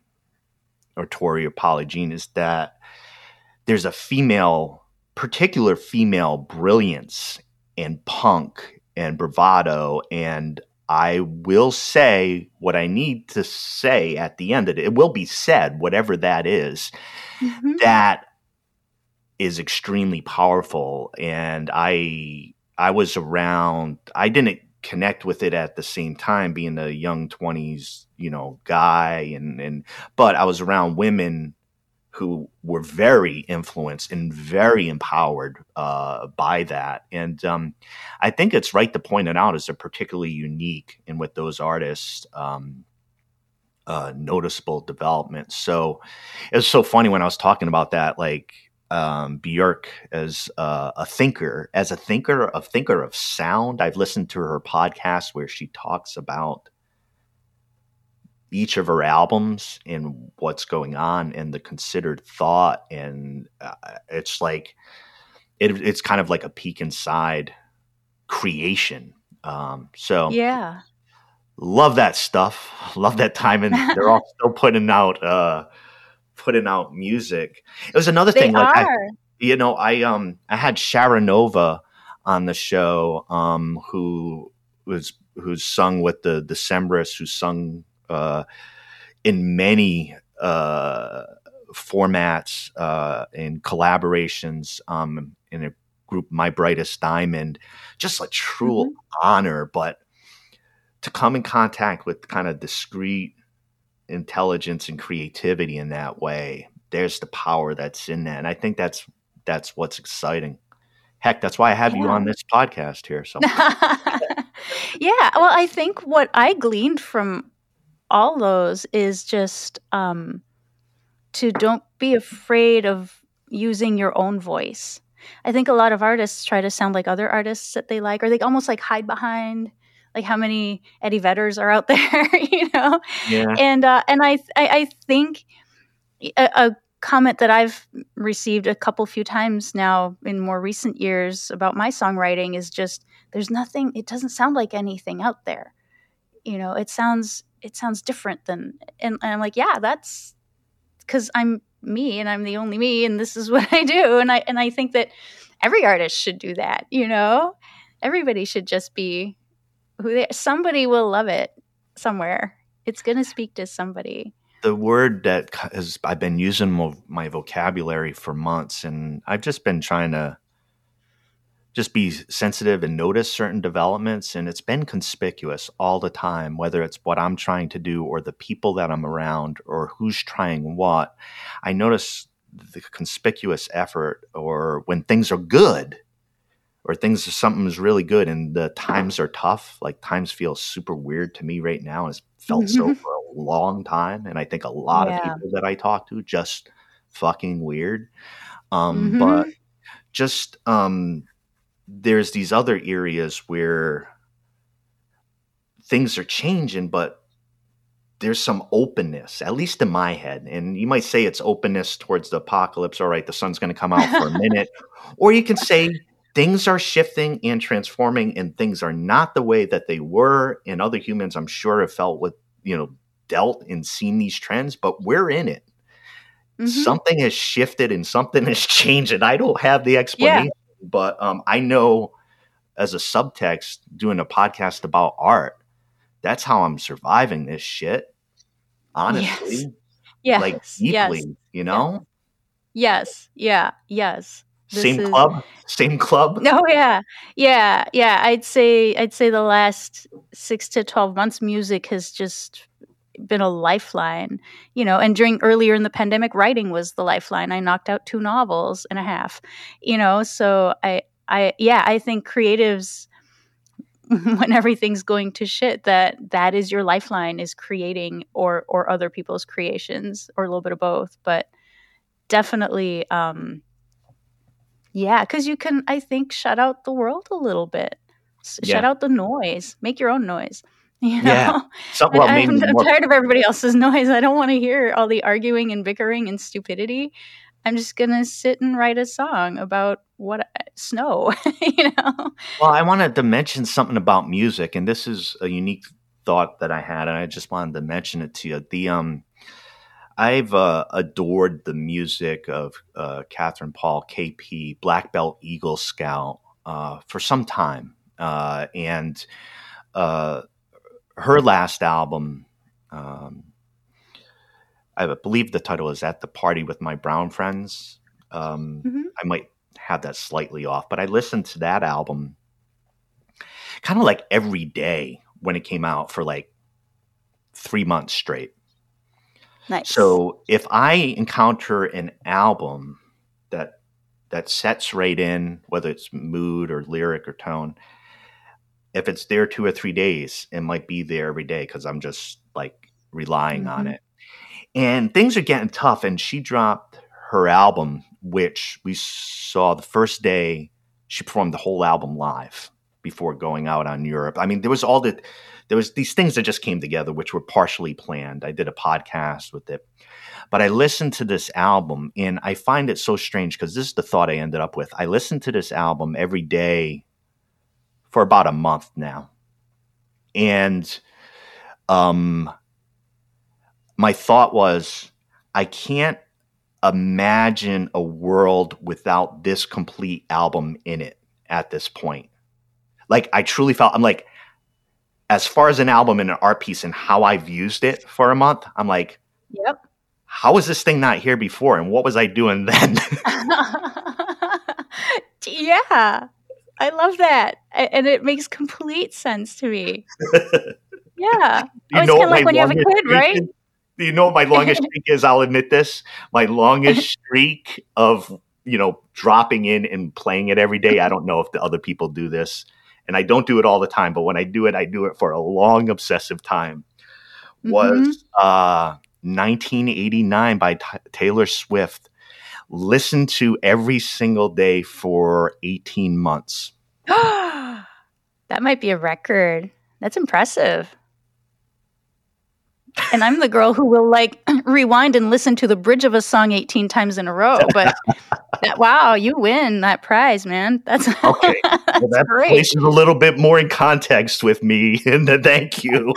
or Tori or Polly Jean, is that there's a female, particular female brilliance and punk and bravado. And I will say what I need to say at the end of it. It will be said, whatever that is, mm-hmm. that is extremely powerful. And I I was around. I didn't connect with it at the same time, being a young twenties, you know, guy, and and but I was around women who were very influenced and very empowered uh, by that. And um, I think it's right to point it out as a particularly unique and with those artists. Um, uh, noticeable development. So it was so funny when I was talking about that, like um, Björk as uh, a thinker, as a thinker, a thinker of sound. I've listened to her podcast where she talks about each of her albums and what's going on and the considered thought, and uh, it's like it, it's kind of like a peek inside creation. Um, so yeah, love that stuff. Love that time, and they're all still putting out. Uh, putting out music. It was another They thing. Like I, you know, I um I had Shara Nova on the show, um, who was who's sung with the Decemberists, who sung uh, in many uh, formats uh, and collaborations um, in a group, My Brightest Diamond. Just a true honor, but to come in contact with kind of discrete intelligence and creativity in that way, there's the power that's in that, and I think that's that's what's exciting. Heck, that's why I have you on this podcast here. So yeah. Well, I think what I gleaned from all those is just um, to don't be afraid of using your own voice. I think a lot of artists try to sound like other artists that they like, or they almost like hide behind like how many Eddie Vedders are out there, you know. yeah, And uh, and I I, I think a, a comment that I've received a couple few times now in more recent years about my songwriting is just there's nothing. It doesn't sound like anything out there. You know, it sounds it sounds different than and, and I'm like, yeah, that's because I'm me and I'm the only me and this is what I do and I and I think that every artist should do that. You know, everybody should just be who. Somebody will love it somewhere. It's gonna speak to somebody. the word that has I've been using my vocabulary for months, and I've just been trying to just be sensitive and notice certain developments, and it's been conspicuous all the time, whether it's what I'm trying to do or the people that I'm around or who's trying what. I notice the conspicuous effort, or when things are good. Or things something is really good and the times are tough. Like times feel super weird to me right now. and It's felt so for a long time, and I think a lot Yeah. of people that I talk to just fucking weird. Um, Mhm. But just um, there's these other areas where things are changing, but there's some openness, at least in my head. And you might say it's openness towards the apocalypse. All right, the sun's going to come out for a minute, or you can say things are shifting and transforming, and things are not the way that they were. And other humans, I'm sure, have felt with you know dealt and seen these trends, but we're in it. Mhm. Something has shifted and something has changed, and I don't have the explanation, but um, I know as a subtext doing a podcast about art, that's how I'm surviving this shit. Honestly, Yes. like yes. you know. Yes. Yeah. Yes. This Same is- club, same club. No, yeah, yeah, yeah. I'd say I'd say the last six to twelve months, music has just been a lifeline. You know, and during earlier in the pandemic, writing was the lifeline. I knocked out two novels and a half. You know, so I, I, yeah, I think creatives, when everything's going to shit, that that is your lifeline is creating or or other people's creations or a little bit of both, but definitely. um yeah, because you can, I think, shut out the world a little bit. Shut Yeah. out the noise. Make your own noise. You know, Yeah. Some, I- well, I'm, I'm more, tired of everybody else's noise. I don't want to hear all the arguing and bickering and stupidity. I'm just gonna sit and write a song about what snow. you know, Well, I wanted to mention something about music, and this is a unique thought that I had, and I just wanted to mention it to you. The um, I've uh, adored the music of uh, Katherine Paul, KP, Black Belt Eagle Scout, uh, for some time, uh, and uh, her last album. Um, I believe the title is "At the Party with My Brown Friends." Um, Mhm. I might have that slightly off, but I listened to that album kind of like every day when it came out for like three months straight. Nice. So if I encounter an album that that sets right in, whether it's mood or lyric or tone, if it's there two or three days, it might be there every day because I'm just like relying on Mhm. it. And things are getting tough. And she dropped her album, which we saw the first day she performed the whole album live before going out on Europe. I mean, there was all the there was these things that just came together, which were partially planned. I did a podcast with it, but I listened to this album, and I find it so strange because this is the thought I ended up with. I listened to this album every day for about a month now, and um, my thought was, I can't imagine a world without this complete album in it at this point. Like I truly felt I'm like as far as an album and an art piece and how I've used it for a month, I'm like, Yep. How was this thing not here before and what was I doing then? yeah. I love that. And it makes complete sense to me. Yeah. you oh, it's kind of like when you have a kid, right? Is? You know what my longest streak is? I'll admit this. My longest streak of, you know, dropping in and playing it every day. I don't know if the other people do this. And I don't do it all the time, but when I do it, I do it for a long obsessive time. Was mm-hmm. uh 1989 by T- Taylor Swift. Listened to every single day for 18 months. that might be a record. That's impressive and I'm the girl who will like rewind and listen to the bridge of a song 18 times in a row. But that, wow, you win that prize, man. That's okay. that's well, that great. places a little bit more in context with me. And the thank you.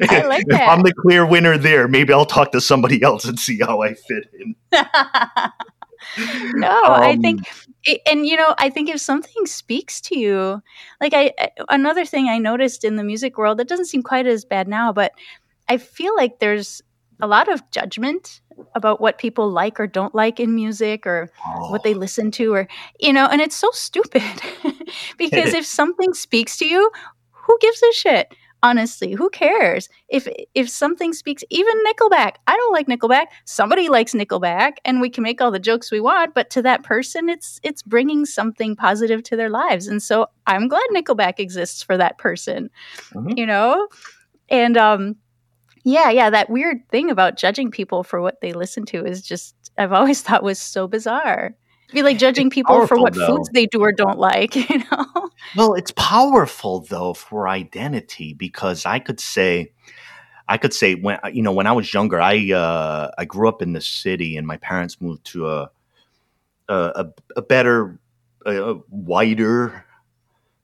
I like if I'm the clear winner there, maybe I'll talk to somebody else and see how I fit in. no, um, I think and you know i think if something speaks to you like i another thing i noticed in the music world that doesn't seem quite as bad now but i feel like there's a lot of judgment about what people like or don't like in music or oh. what they oh. listen to or you know and it's so stupid because if something speaks to you who gives a shit honestly who cares? If if something speaks even nickelback i don't like nickelback. Somebody likes nickelback and we can make all the jokes we want but to that person it's it's bringing something positive to their lives. And so i'm glad nickelback exists for that person mm-hmm. you know? And um yeah yeah that weird thing about judging people for what they listen to is just i've always thought was so bizarre be like judging it's people powerful, for what though. foods they do or don't like, you know? Well, it's powerful though for identity because I could say, I could say when you know when I was younger, I uh, I grew up in the city and my parents moved to a a, a better, a wider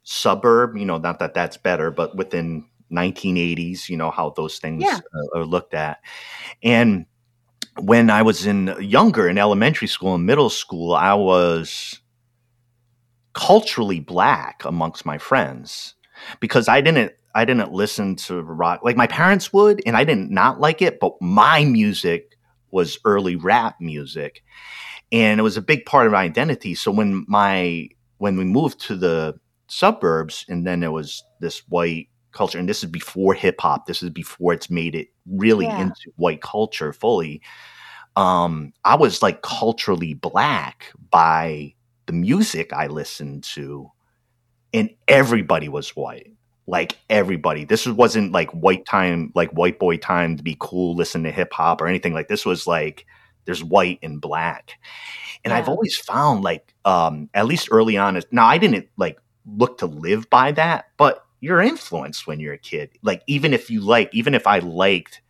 suburb. You know, not that that's better, but within 1980s, you know how those things yeah. uh, are looked at, and when I was in younger in elementary school and middle school, I was culturally black amongst my friends because I didn't I didn't listen to rock like my parents would and I didn't not like it, but my music was early rap music. And it was a big part of my identity. So when my when we moved to the suburbs and then there was this white culture and this is before hip hop, this is before it's made it really yeah. into white culture fully. Um, I was like culturally black by the music I listened to, and everybody was white. Like everybody. This wasn't like white time, like white boy time to be cool, listen to hip hop or anything. Like this was like there's white and black. And yeah. I've always found like um at least early on now I didn't like look to live by that, but you're influenced when you're a kid. Like even if you like, even if I liked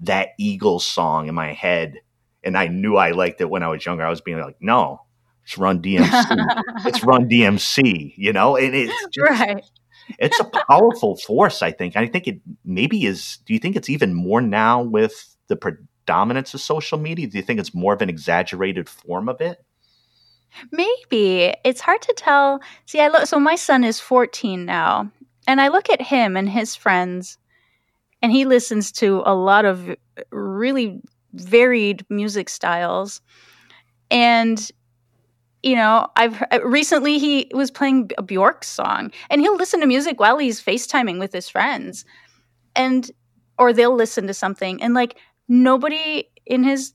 that Eagles song in my head and I knew I liked it when I was younger, I was being like, no, it's Run DMC. it's Run DMC, you know? And it's just, right. it's a powerful force, I think. I think it maybe is, do you think it's even more now with the predominance of social media? Do you think it's more of an exaggerated form of it? Maybe. It's hard to tell. See, I look, so my son is 14 now, and I look at him and his friends, and he listens to a lot of really varied music styles. And you know, I've recently he was playing a Bjork song and he'll listen to music while he's FaceTiming with his friends. And or they'll listen to something and like nobody in his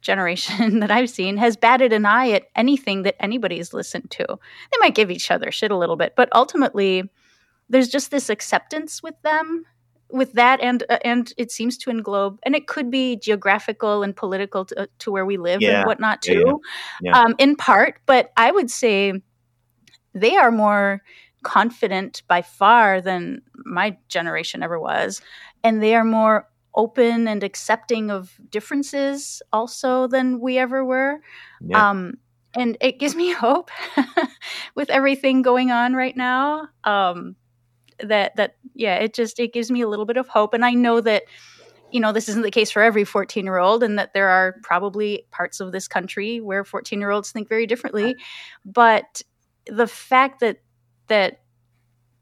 generation that I've seen has batted an eye at anything that anybody's listened to. They might give each other shit a little bit, but ultimately there's just this acceptance with them with that and uh, and it seems to englobe and it could be geographical and political to, uh, to where we live yeah. and whatnot too yeah, yeah. Um, in part but i would say they are more confident by far than my generation ever was and they are more open and accepting of differences also than we ever were um, and it gives me hope with everything going on right now um, that that yeah it just it gives me a little bit of hope. And i know that you know this isn't the case for every 14 year old and that there are probably parts of this country where 14 year olds think very differently. But the fact that that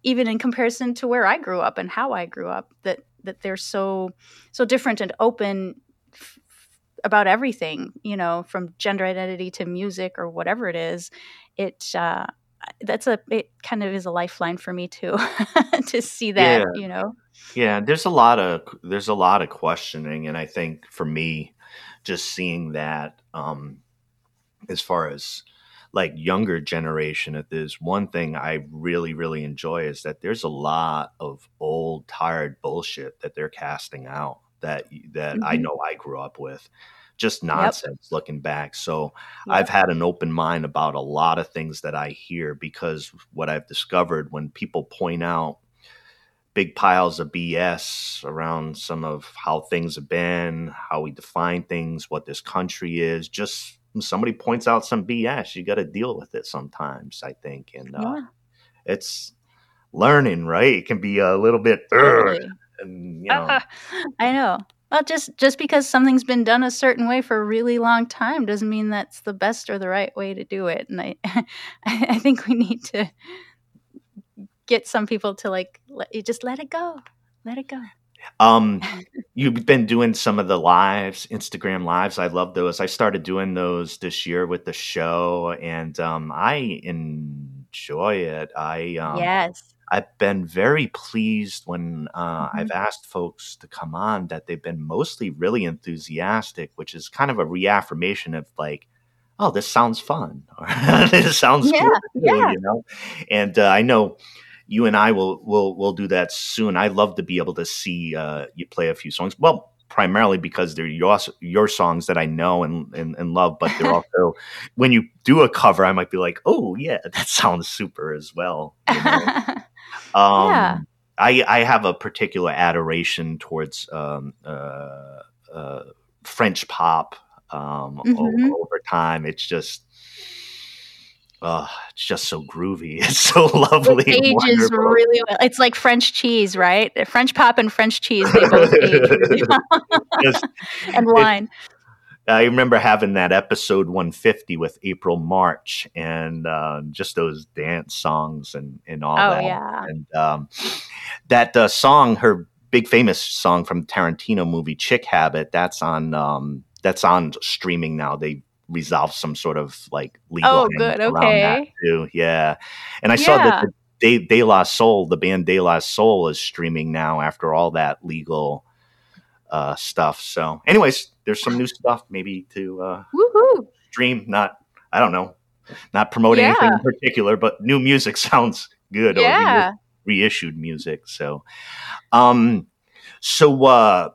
even in comparison to where i grew up and how i grew up that that they're so so different and open f- about everything you know from gender identity to music or whatever it is it uh that's a it kind of is a lifeline for me too to see that Yeah. you know Yeah, there's a lot of there's a lot of questioning, and I think for me, just seeing that, um, as far as like younger generation, if there's one thing I really really enjoy is that there's a lot of old tired bullshit that they're casting out that that I Mhm. know I grew up with, just nonsense looking back. So Yep. I've had an open mind about a lot of things that I hear because what I've discovered when people point out big piles of BS around some of how things have been, how we define things, what this country is. Just somebody points out some BS, you got to deal with it sometimes, I think. And uh, it's learning, right? It can be a little bit, totally. and you know, Ah, I know. Well, just just because something's been done a certain way for a really long time doesn't mean that's the best or the right way to do it. And I, I think we need to get some people to like let, you just let it go, let it go. Um, you've been doing some of the lives, Instagram lives. I love those. I started doing those this year with the show, and um, I enjoy it. I um, yes. I've been very pleased when uh, Mhm. I've asked folks to come on that they've been mostly really enthusiastic, which is kind of a reaffirmation of like, oh, this sounds fun, or this sounds Yeah, cool, yeah. you know. And uh, I know you and I will will will do that soon. I love to be able to see uh, you play a few songs. Well. Primarily because they're your your songs that I know and, and, and love, but they're also when you do a cover, I might be like, "Oh yeah, that sounds super as well." you know? Um, Yeah. I I have a particular adoration towards um, uh, uh, French pop. Um, o- Mhm. over time, it's just. Uh, it's just so groovy. It's so lovely. it ages really well. It's like French cheese, right? French pop and French cheese, they both age really well. Just- and wine. I remember having that episode 150 with April March and uh, just those dance songs and, and all Oh, that. yeah. And um, that uh, song, her big famous song from Tarantino movie Chick Habit, that's on um, that's on streaming now. They resolved some sort of like legal Oh, good. Okay. too. Yeah. And I saw that the De, De La Soul, the band De La Soul is streaming now after all that legal uh, stuff. So anyways, there's some new stuff maybe to uh, stream. Not, I don't know, not promoting anything in particular, but new music sounds good or Yeah. re- reissued music. So, um, so uh,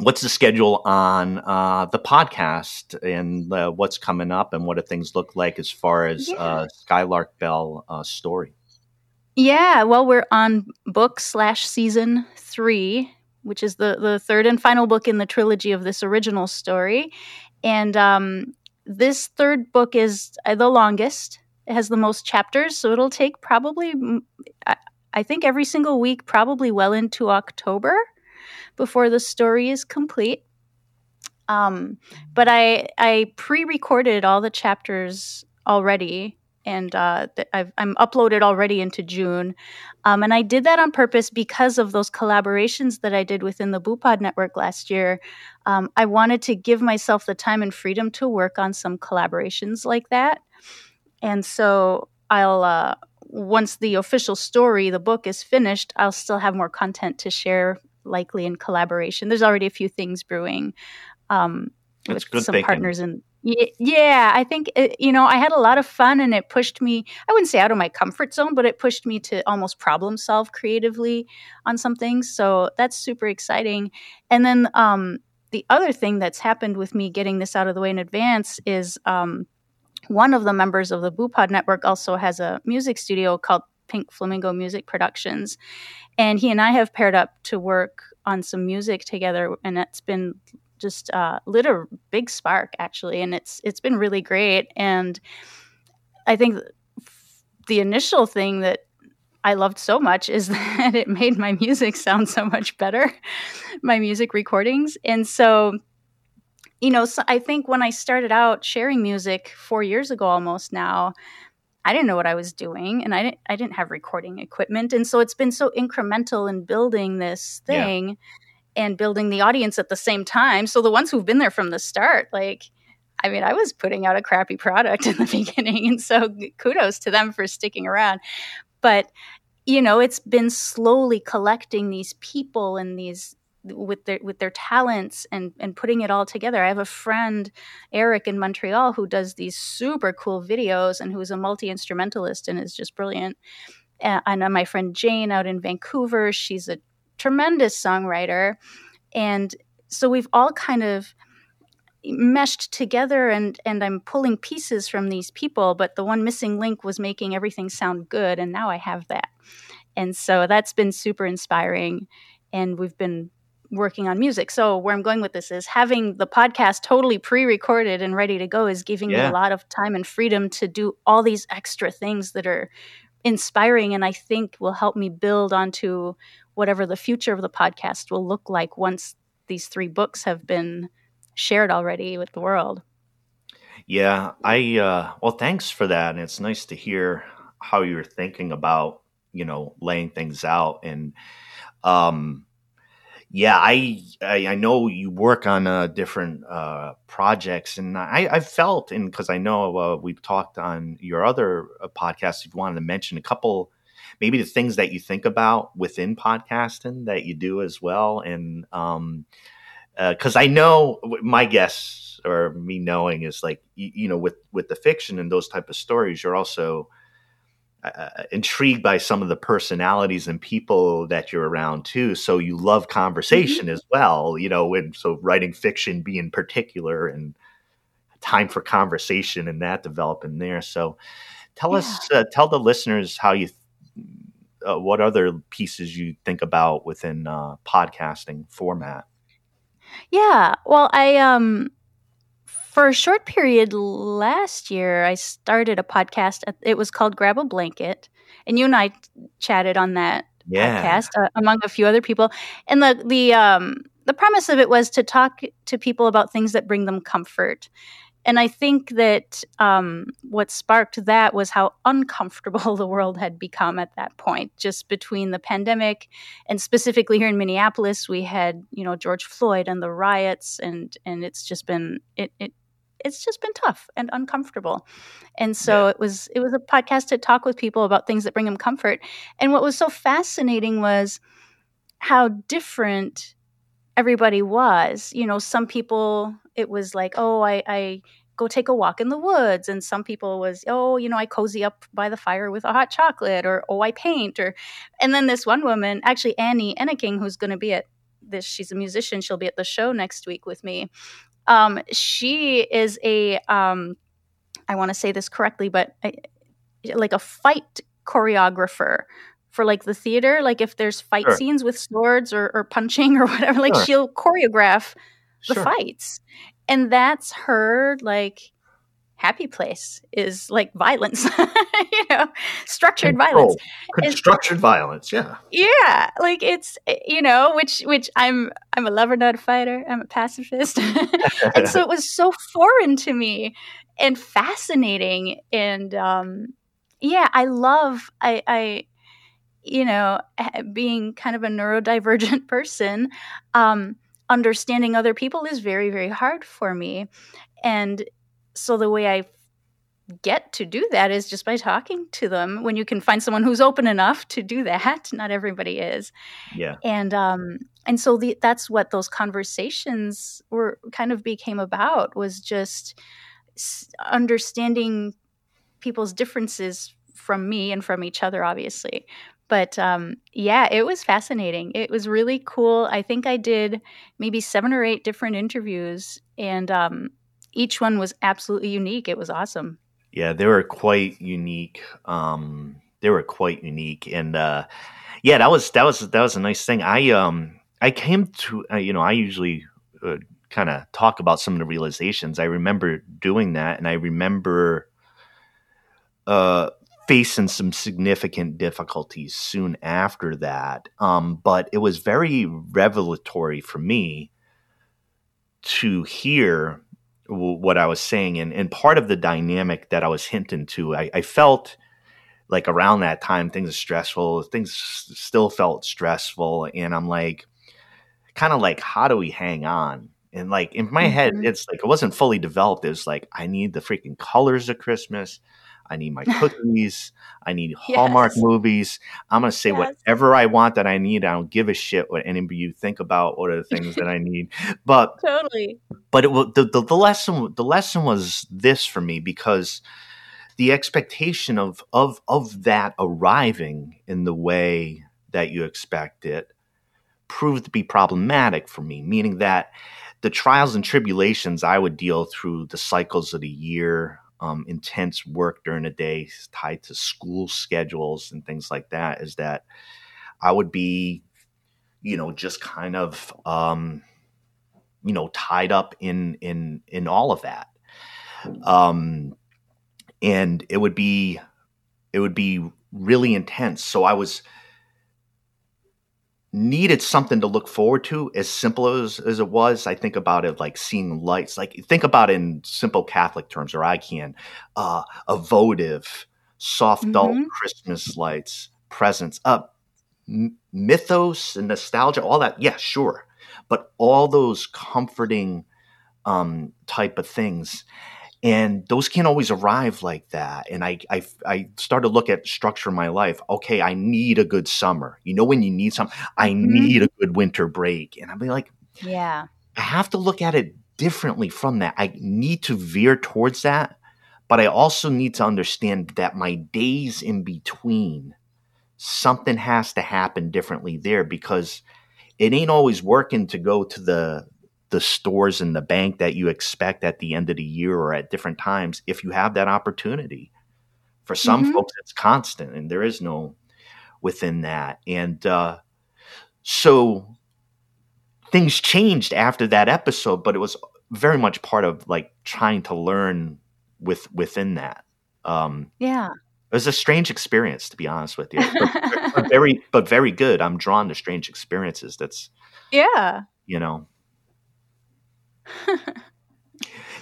what's the schedule on uh, the podcast and uh, what's coming up and what do things look like as far as Yeah. uh, Skylark Bell uh, story? Yeah, well, we're on book slash season three, which is the the third and final book in the trilogy of this original story, and um, this third book is uh, the longest. It has the most chapters, so it'll take probably, I, I think, every single week, probably well into October, before the story is complete. Um, but I I pre-recorded all the chapters already, and uh, I've, I'm uploaded already into June. Um, and I did that on purpose because of those collaborations that I did within the Boopod network last year. Um, I wanted to give myself the time and freedom to work on some collaborations like that. And so I'll, uh, once the official story, the book is finished, I'll still have more content to share, likely in collaboration. There's already a few things brewing um, with good some partners Y- Yeah, I think it, you know I had a lot of fun, and it pushed me. I wouldn't say out of my comfort zone, but it pushed me to almost problem solve creatively on some things. So that's super exciting. And then um, the other thing that's happened with me getting this out of the way in advance is um, one of the members of the Boopod network also has a music studio called Pink Flamingo Music Productions, and he and I have paired up to work on some music together, and it's been just uh, lit a big spark actually, and it's it's been really great. And I think the initial thing that I loved so much is that it made my music sound so much better, my music recordings. And so, you know, so I think when I started out sharing music four years ago almost now, I didn't know what I was doing and I didn't I didn't have recording equipment. And so it's been so incremental in building this thing. And building the audience at the same time. So the ones who've been there from the start, like I mean, I was putting out a crappy product in the beginning. And so kudos to them for sticking around. But, you know, it's been slowly collecting these people and these with their with their talents and and putting it all together. I have a friend Eric in Montreal who does these super cool videos and who's a multi instrumentalist and is just brilliant. And uh, my friend Jane out in Vancouver, she's a tremendous songwriter, and so we've all kind of meshed together and and I'm pulling pieces from these people but the one missing link was making everything sound good and now I have that. And so that's been super inspiring and we've been working on music. So where I'm going with this is having the podcast totally pre-recorded and ready to go is giving yeah. me a lot of time and freedom to do all these extra things that are inspiring and I think will help me build onto whatever the future of the podcast will look like once these three books have been shared already with the world. Yeah, I uh, well, thanks for that, and it's nice to hear how you're thinking about you know laying things out and um yeah i i, I know you work on uh, different uh, projects and i i felt and because i know uh, we've talked on your other uh, podcasts you wanted to mention a couple maybe the things that you think about within podcasting that you do as well and um because uh, I know my guess or me knowing is like you, you, know with with the fiction and those type of stories, you're also uh, uh, intrigued by some of the personalities and people that you're around too. So you love conversation mm-hmm. as well, you know. And so writing fiction, being particular, and time for conversation and that developing there. So tell yeah. us, uh, tell the listeners how you. Uh, what other pieces you think about within uh, podcasting format? Yeah. Well, I um for a short period last year, I started a podcast. It was called Grab a Blanket, and you and I chatted on that yeah. podcast uh, among a few other people. And the the um the premise of it was to talk to people about things that bring them comfort and I think that um, what sparked that was how uncomfortable the world had become at that point, just between the pandemic and specifically here in Minneapolis, we had you know George Floyd and the riots, and and it's just been it, it it's just been tough and uncomfortable. And so yeah. it was it was a podcast to talk with people about things that bring them comfort. And what was so fascinating was how different everybody was. You know, some people it was like, oh, I, I go take a walk in the woods and some people was oh you know i cozy up by the fire with a hot chocolate or oh i paint or and then this one woman actually annie enneking who's going to be at this she's a musician she'll be at the show next week with me um, she is a um, I want to say this correctly but I, like a fight choreographer for like the theater like if there's fight sure. scenes with swords or, or punching or whatever like sure. she'll choreograph the sure. fights. And that's her like happy place is like violence you know structured violence. Structured violence yeah. Yeah like it's eh, you know which which i'm i'm a lover not a fighter. I'm a pacifist. And so it was so foreign to me and fascinating. And um yeah i love i i you know being kind of a neurodivergent person. Um understanding other people is very, very hard for me. And so the way I get to do that is just by talking to them when you can find someone who's open enough to do that. Not everybody is. Yeah. And um and so the, that's what those conversations were kind of became about was just understanding people's differences from me and from each other obviously but um, yeah, it was fascinating. It was really cool. I think I did maybe seven or eight different interviews, and um, each one was absolutely unique. It was awesome. Yeah, they were quite unique. Um, they were quite unique, and uh, yeah, that was that was that was a nice thing. I um I came to uh, you know I usually uh, kind of talk about some of the realizations. I remember doing that, and I remember uh facing some significant difficulties soon after that. Um, but it was very revelatory for me to hear w- what I was saying. And, and part of the dynamic that I was hinting to, I, I felt like around that time, things are stressful, things still felt stressful. And I'm like, kind of like, how do we hang on? And like in my mm-hmm. head, it's like it wasn't fully developed. It was like I need the freaking colors of Christmas. I need my cookies. I need Hallmark yes. movies. I'm gonna say yes. whatever I want that I need. I don't give a shit what any of you think about what are the things that I need. But totally. But it the, the the lesson the lesson was this for me because the expectation of of of that arriving in the way that you expect it proved to be problematic for me. Meaning that the trials and tribulations I would deal through the cycles of the year, um, intense work during the day tied to school schedules and things like that, is that I would be, you know, just kind of, um, you know, tied up in in in all of that, um, and it would be, it would be really intense. So I was needed something to look forward to as simple as, as it was i think about it like seeing lights like think about it in simple catholic terms or i can uh a votive soft mm-hmm. christmas lights presents up uh, mythos and nostalgia all that yeah sure but all those comforting um type of things and those can't always arrive like that. And I, I i started to look at structure in my life. Okay i need a good summer. You know when you need something i mm-hmm. need a good winter break. And i'll be like yeah. I have to look at it differently from that. I need to veer towards that but i also need to understand that my days in between something has to happen differently there because it ain't always working to go to the the stores in the bank that you expect at the end of the year or at different times if you have that opportunity. For some mm-hmm. folks, it's constant, and there is no within that. And uh, so things changed after that episode, but it was very much part of like trying to learn with within that. Um, yeah, it was a strange experience, to be honest with you, but, but very but very good. I'm drawn to strange experiences. That's yeah, you know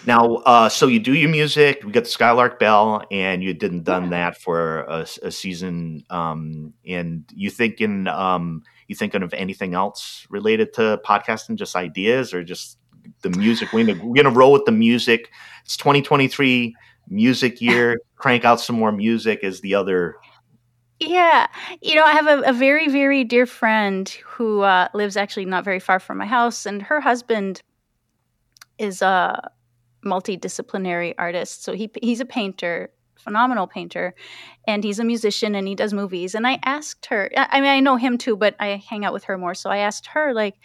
now, uh, so you do your music. We got the Skylark Bell, and you didn't done yeah. that for a, a season. Um, and you thinking, um, you thinking of anything else related to podcasting? Just ideas, or just the music? We're gonna, we're gonna roll with the music. It's 2023 music year. Crank out some more music. as the other yeah. You know, I have a, a very, very dear friend who uh, lives actually not very far from my house, and her husband is a multidisciplinary artist. So he he's a painter, phenomenal painter, and he's a musician and he does movies. And I asked her, I mean, I know him too, but I hang out with her more. So I asked her, like,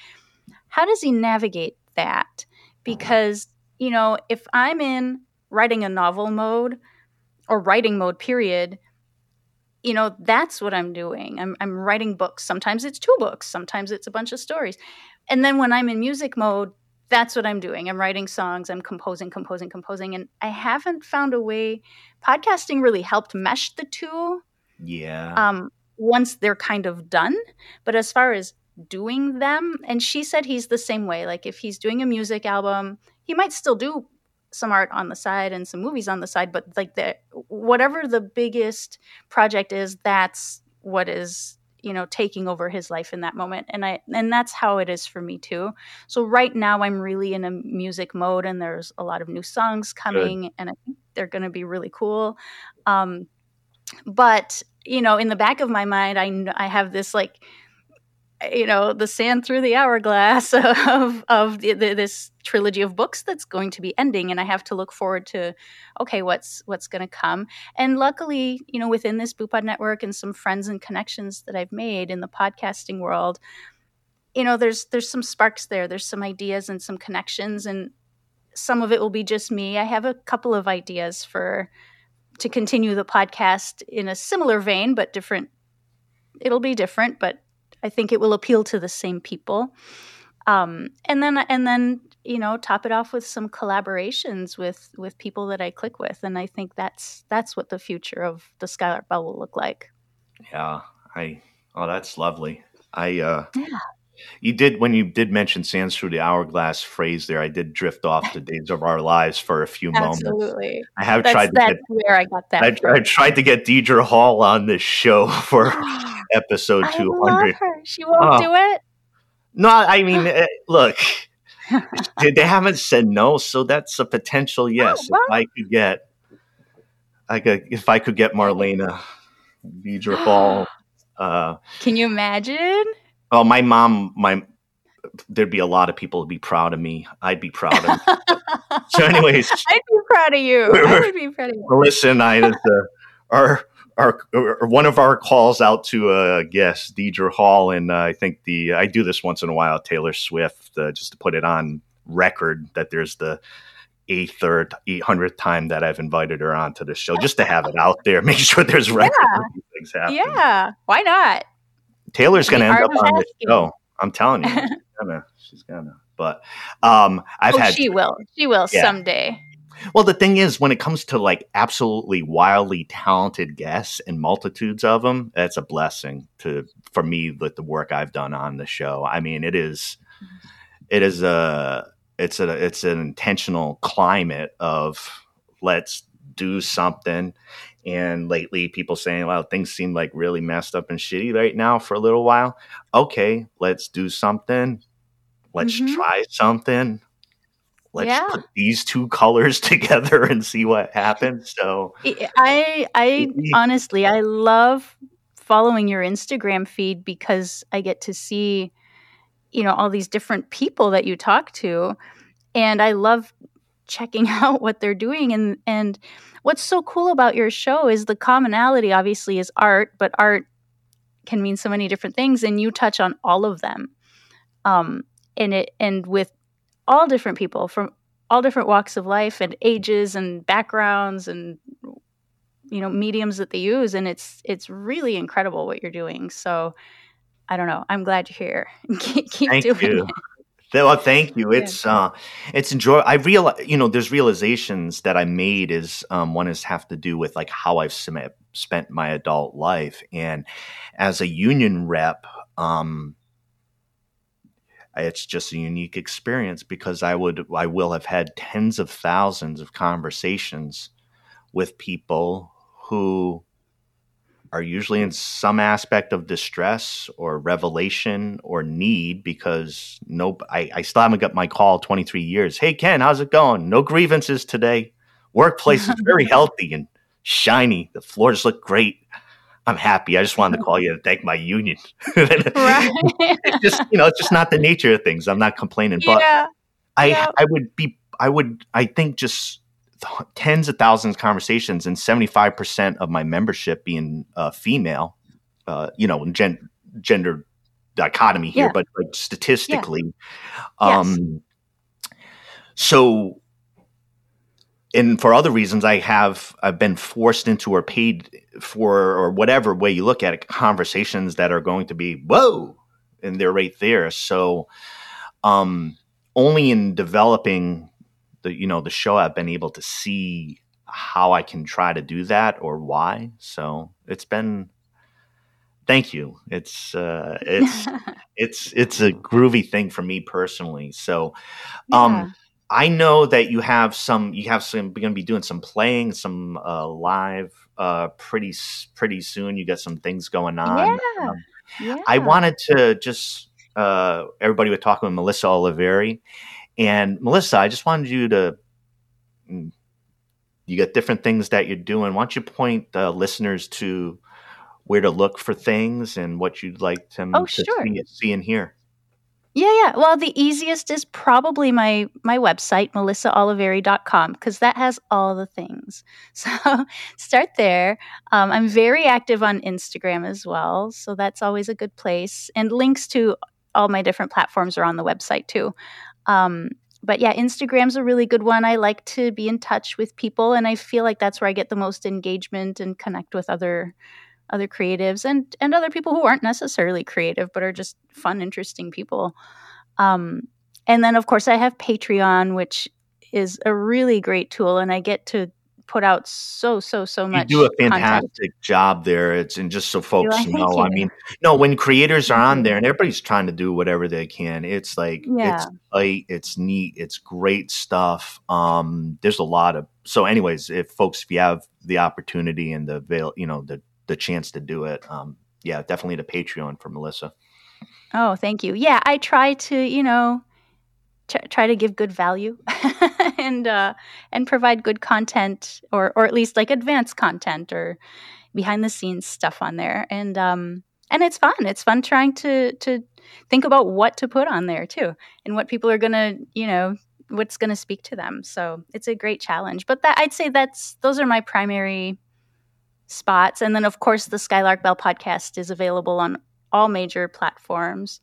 how does he navigate that? Because you know, if I'm in writing a novel mode or writing mode, period. You know, that's what I'm doing. I'm, I'm writing books. Sometimes it's two books, sometimes it's a bunch of stories. And then when I'm in music mode, that's what I'm doing. I'm writing songs, I'm composing, composing, composing. And I haven't found a way. Podcasting really helped mesh the two. Yeah. Um, once they're kind of done. But as far as doing them, and she said he's the same way. Like if he's doing a music album, he might still do some art on the side and some movies on the side, but like the whatever the biggest project is, that's what is you know taking over his life in that moment and i and that's how it is for me too so right now i'm really in a music mode and there's a lot of new songs coming Good. and i think they're going to be really cool um but you know in the back of my mind i i have this like you know the sand through the hourglass of of the, the, this trilogy of books that's going to be ending and i have to look forward to okay what's what's going to come. And luckily you know within this boopod network and some friends and connections that i've made in the podcasting world you know there's there's some sparks there. There's some ideas and some connections and some of it will be just me. I have a couple of ideas for to continue the podcast in a similar vein but different it'll be different but I think it will appeal to the same people. Um, and then and then you know top it off with some collaborations with with people that i click with and i think that's that's what the future of the skylark bell will look like yeah i oh that's lovely i uh yeah you did when you did mention sands through the hourglass phrase there. I did drift off the days of our lives for a few moments. Absolutely, I have that's, tried. To that's get, where I got that. I, I, tried to get Deidre Hall on this show for episode two hundred. She won't oh. do it. No, I mean, eh, look, they haven't said no, so that's a potential yes. Oh, if I could get, I could if I could get Marlena, Deidre. Uh, Can you imagine? Oh, my mom, my there'd be a lot of people to be proud of me. I'd be proud of. so, anyways, I'd be proud of you. I would be proud of you. Melissa and I, uh, our, our one of our calls out to a guest, Deidre Hall, and uh, I think the I do this once in a while, Taylor Swift, uh, just to put it on record that there's the eighth or eight hundredth time that I've invited her onto the show, just to have it out there, make sure there's record yeah. things happening. Yeah, why not? Taylor's going to end up on the show. I'm telling you, she's gonna. She's gonna. But um, I've oh, had. She will. She will yeah. someday. Well, the thing is, when it comes to like absolutely wildly talented guests and multitudes of them, that's a blessing to for me with the work I've done on the show. I mean, it is, it is a, it's a, it's an intentional climate of let's do something and lately people saying well things seem like really messed up and shitty right now for a little while okay let's do something let's mm-hmm. try something let's yeah. put these two colors together and see what happens so i i honestly i love following your instagram feed because i get to see you know all these different people that you talk to and i love checking out what they're doing and and what's so cool about your show is the commonality obviously is art, but art can mean so many different things and you touch on all of them. Um and it and with all different people from all different walks of life and ages and backgrounds and you know mediums that they use and it's it's really incredible what you're doing so i don't know i'm glad you're here keep, keep Thank doing you. it well, thank you. It's uh, it's enjoy. I realize, you know, there's realizations that I made. Is um, one is have to do with like how I've spent my adult life, and as a union rep, um, it's just a unique experience because I would, I will have had tens of thousands of conversations with people who are usually in some aspect of distress or revelation or need because no I, I still haven't got my call 23 years. Hey ken how's it going? No grievances today. Workplace is very healthy and shiny. The floors look great i'm happy i just wanted to call you to thank my union right. it's just you know it's just not the nature of things i'm not complaining but yeah. i yeah. i would be i would i think just tens of thousands of conversations and 75% of my membership being uh, female, uh, you know, gen- gender dichotomy here, yeah. but like statistically. Yeah. Um, yes. So, and for other reasons, I have I've been forced into or paid for or whatever way you look at it, conversations that are going to be whoa, and they're right there. So, um, only in developing the you know the show I've been able to see how I can try to do that or why. So it's been thank you. It's uh it's it's it's a groovy thing for me personally. So um yeah. I know that you have some you have some going to be doing some playing some uh live uh pretty pretty soon. You got some things going on. Yeah. Um, yeah. I wanted to just uh everybody was talking with Melissa Oliveri and Melissa, I just wanted you to, mm, you got different things that you're doing. Why don't you point the listeners to where to look for things and what you'd like them oh, to sure. see, see and hear? Yeah, yeah. Well, the easiest is probably my my website, melissaoliveri.com, because that has all the things. So start there. Um, I'm very active on Instagram as well, so that's always a good place. And links to all my different platforms are on the website too. Um, but yeah, Instagram's a really good one. I like to be in touch with people, and I feel like that's where I get the most engagement and connect with other other creatives and and other people who aren't necessarily creative but are just fun, interesting people. Um, and then of course I have Patreon, which is a really great tool, and I get to put out so so so much. You do a content. fantastic job there. It's and just so folks I? know, I mean, no, when creators are on Mhm. there and everybody's trying to do whatever they can, it's like Yeah. it's light, it's neat, it's great stuff. Um, there's a lot of so, anyways, if folks, if you have the opportunity and the avail, you know, the the chance to do it, um, yeah, definitely the Patreon for Melissa. Oh, thank you. Yeah, I try to, you know, tr- try to give good value and uh, and provide good content, or or at least like advanced content or behind the scenes stuff on there. And um, and it's fun. It's fun trying to to think about what to put on there too, and what people are gonna, you know, what's gonna speak to them. So it's a great challenge. But that I'd say that's those are my primary spots. And then of course the Skylark Bell podcast is available on all major platforms.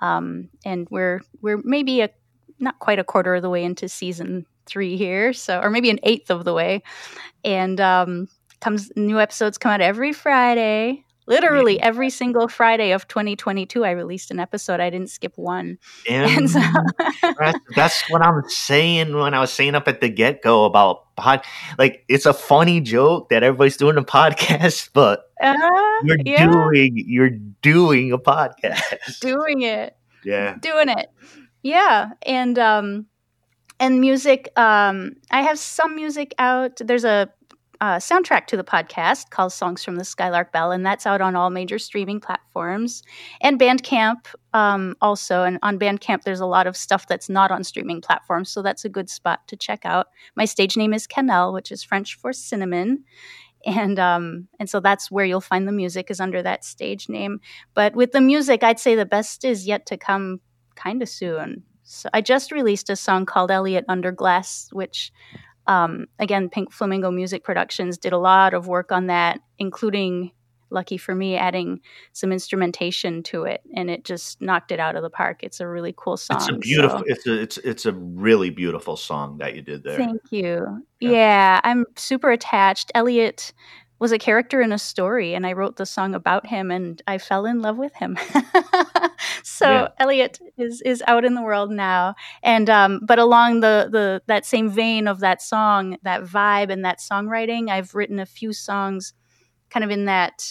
Um, and we're we're maybe a not quite a quarter of the way into season three here, so or maybe an eighth of the way. And um, comes new episodes come out every Friday. Literally every single Friday of 2022, I released an episode. I didn't skip one. And And so, that's, that's what I'm saying when I was saying up at the get go about pod. Like, it's a funny joke that everybody's doing a podcast, but uh, you're yeah, doing you're doing a podcast. doing it. Yeah. doing it yeah and um and music um i have some music out there's a uh, soundtrack to the podcast called songs from the skylark bell and that's out on all major streaming platforms. And bandcamp um, also and on bandcamp there's a lot of stuff that's not on streaming platforms so that's a good spot to check out. My stage name is cannelle which is french for cinnamon and um and so that's where you'll find the music is under that stage name. But with the music i'd say the best is yet to come kind of soon. So i just released a song called elliot Under Glass, which um again pink flamingo music productions did a lot of work on that including lucky for me adding some instrumentation to it and it just knocked it out of the park it's a really cool song It's a beautiful. so- It's a it's it's a really beautiful song that you did there. Thank you. Yeah. Yeah. I'm super attached. Elliot was a character in a story, and I wrote the song about him, and I fell in love with him. so Yeah. Elliot is is out in the world now, and um, but along the the that same vein of that song, that vibe, and that songwriting, I've written a few songs, kind of in that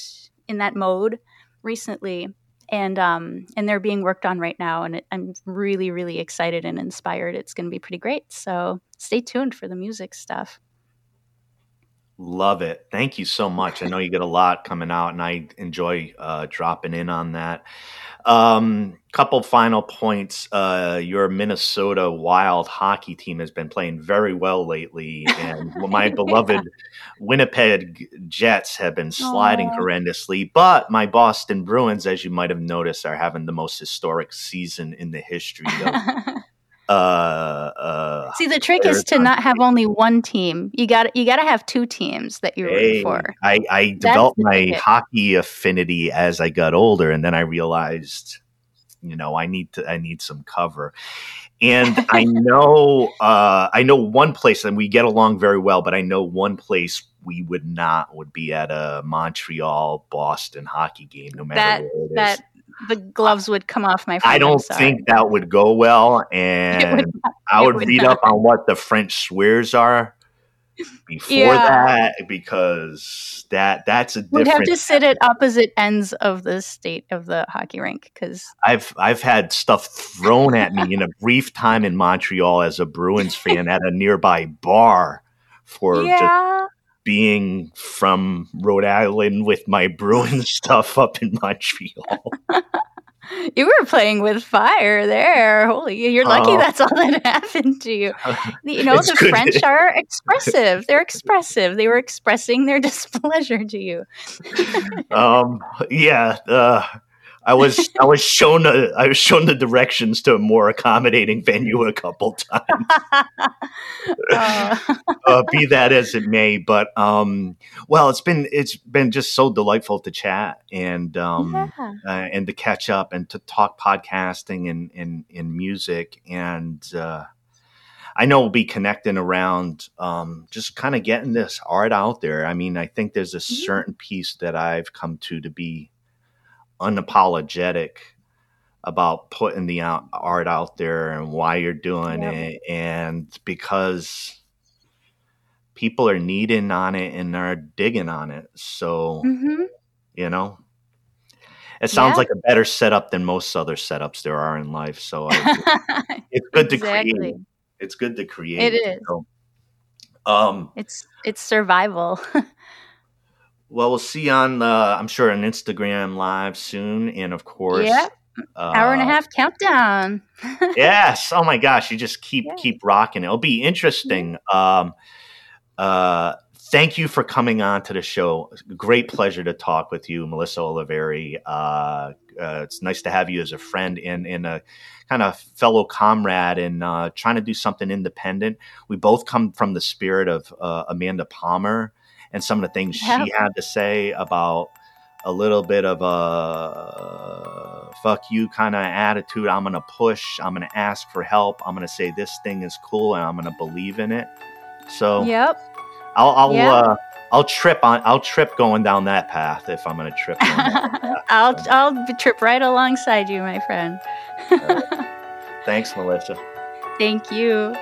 in that mode recently. And um and they're being worked on right now, and it, I'm really really excited and inspired. It's going to be pretty great. So stay tuned for the music stuff. Love it. Thank you so much. I know you get a lot coming out, and I enjoy uh, dropping in on that. Um, couple final points. Uh, your Minnesota Wild hockey team has been playing very well lately, and my beloved Winnipeg Jets have been sliding Aw. horrendously. But my Boston Bruins, as you might have noticed, are having the most historic season in the history of uh, uh, See, the trick is to not have only one team. You got you got to have two teams that you're rooting for. I, I That's developed my ticket. hockey affinity as I got older, and then I realized, you know, I need to I need some cover. And I know uh, I know one place, and we get along very well. But I know one place we would not would be at a Montreal Boston hockey game, no matter That where it is. The gloves would come off my. Friend, I don't think that would go well, and would not- I would would read not. up on what the French swears are before Yeah. that because that that's a We'd have to sit at opposite ends of the state of the hockey rink because I've I've had stuff thrown at me in a brief time in Montreal as a Bruins fan at a nearby bar for just yeah, being from Rhode Island with my Bruins stuff up in Montreal. you were playing with fire there. Holy, you're lucky Oh. that's all that happened to you. You know, It's the good. French are expressive. They're expressive. They were expressing their displeasure to you. um, yeah, uh, I was I was shown a, I was shown the directions to a more accommodating venue a couple times. Uh, uh, be that as it may, but um, well, it's been it's been just so delightful to chat and um, yeah. uh, and to catch up and to talk podcasting and and, and music and uh, I know we'll be connecting around um, just kind of getting this art out there. I mean, I think there's a certain piece that I've come to to be unapologetic about putting the art out there and why you're doing it, and because people are needing on it and are digging on it. So hmm you know, it sounds Yeah. like a better setup than most other setups there are in life. So I, it's good to create. It's good to create. It is. So, um, It's it's survival. well, we'll see on the, I'm sure on Instagram live soon, and of course, Yep. Hour and a uh, half countdown. yes. Oh my gosh, you just keep Yeah. keep rocking. It'll be interesting. Um, uh, thank you for coming on to the show. Great pleasure to talk with you, Melissa Oliveri. Uh, uh, it's nice to have you as a friend and, and a kind of fellow comrade in uh, trying to do something independent. We both come from the spirit of uh, Amanda Palmer and some of the things she had to say about a little bit of a fuck you kind of attitude. I'm going to push, I'm going to ask for help, I'm going to say this thing is cool and I'm going to believe in it. So Yep. I'll I'll Yeah. uh, I'll trip on I'll trip going down that path if I'm going to trip. I'll I'll trip right alongside you, my friend. Thanks, Melissa. Thank you.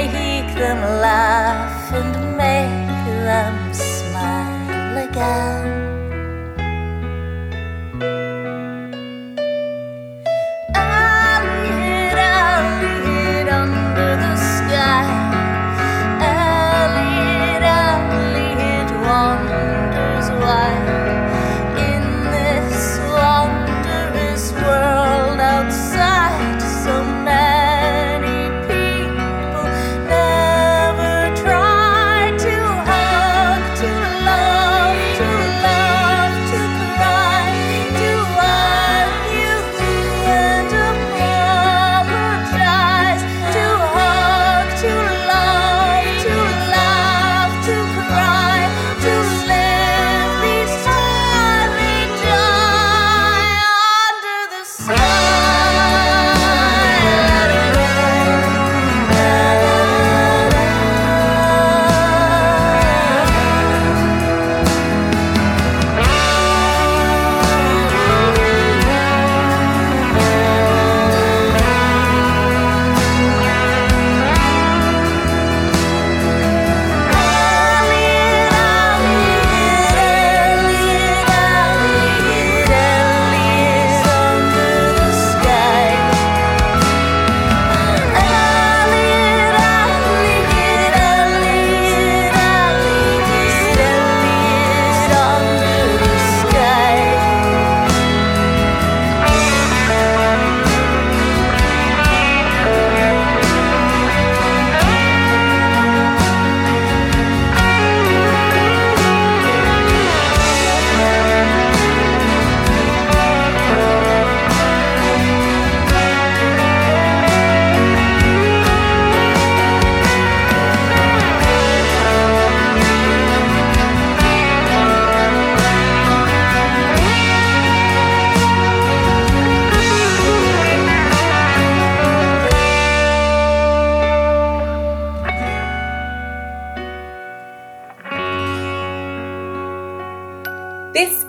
Make them laugh and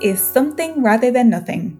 is Something Rather Than Nothing,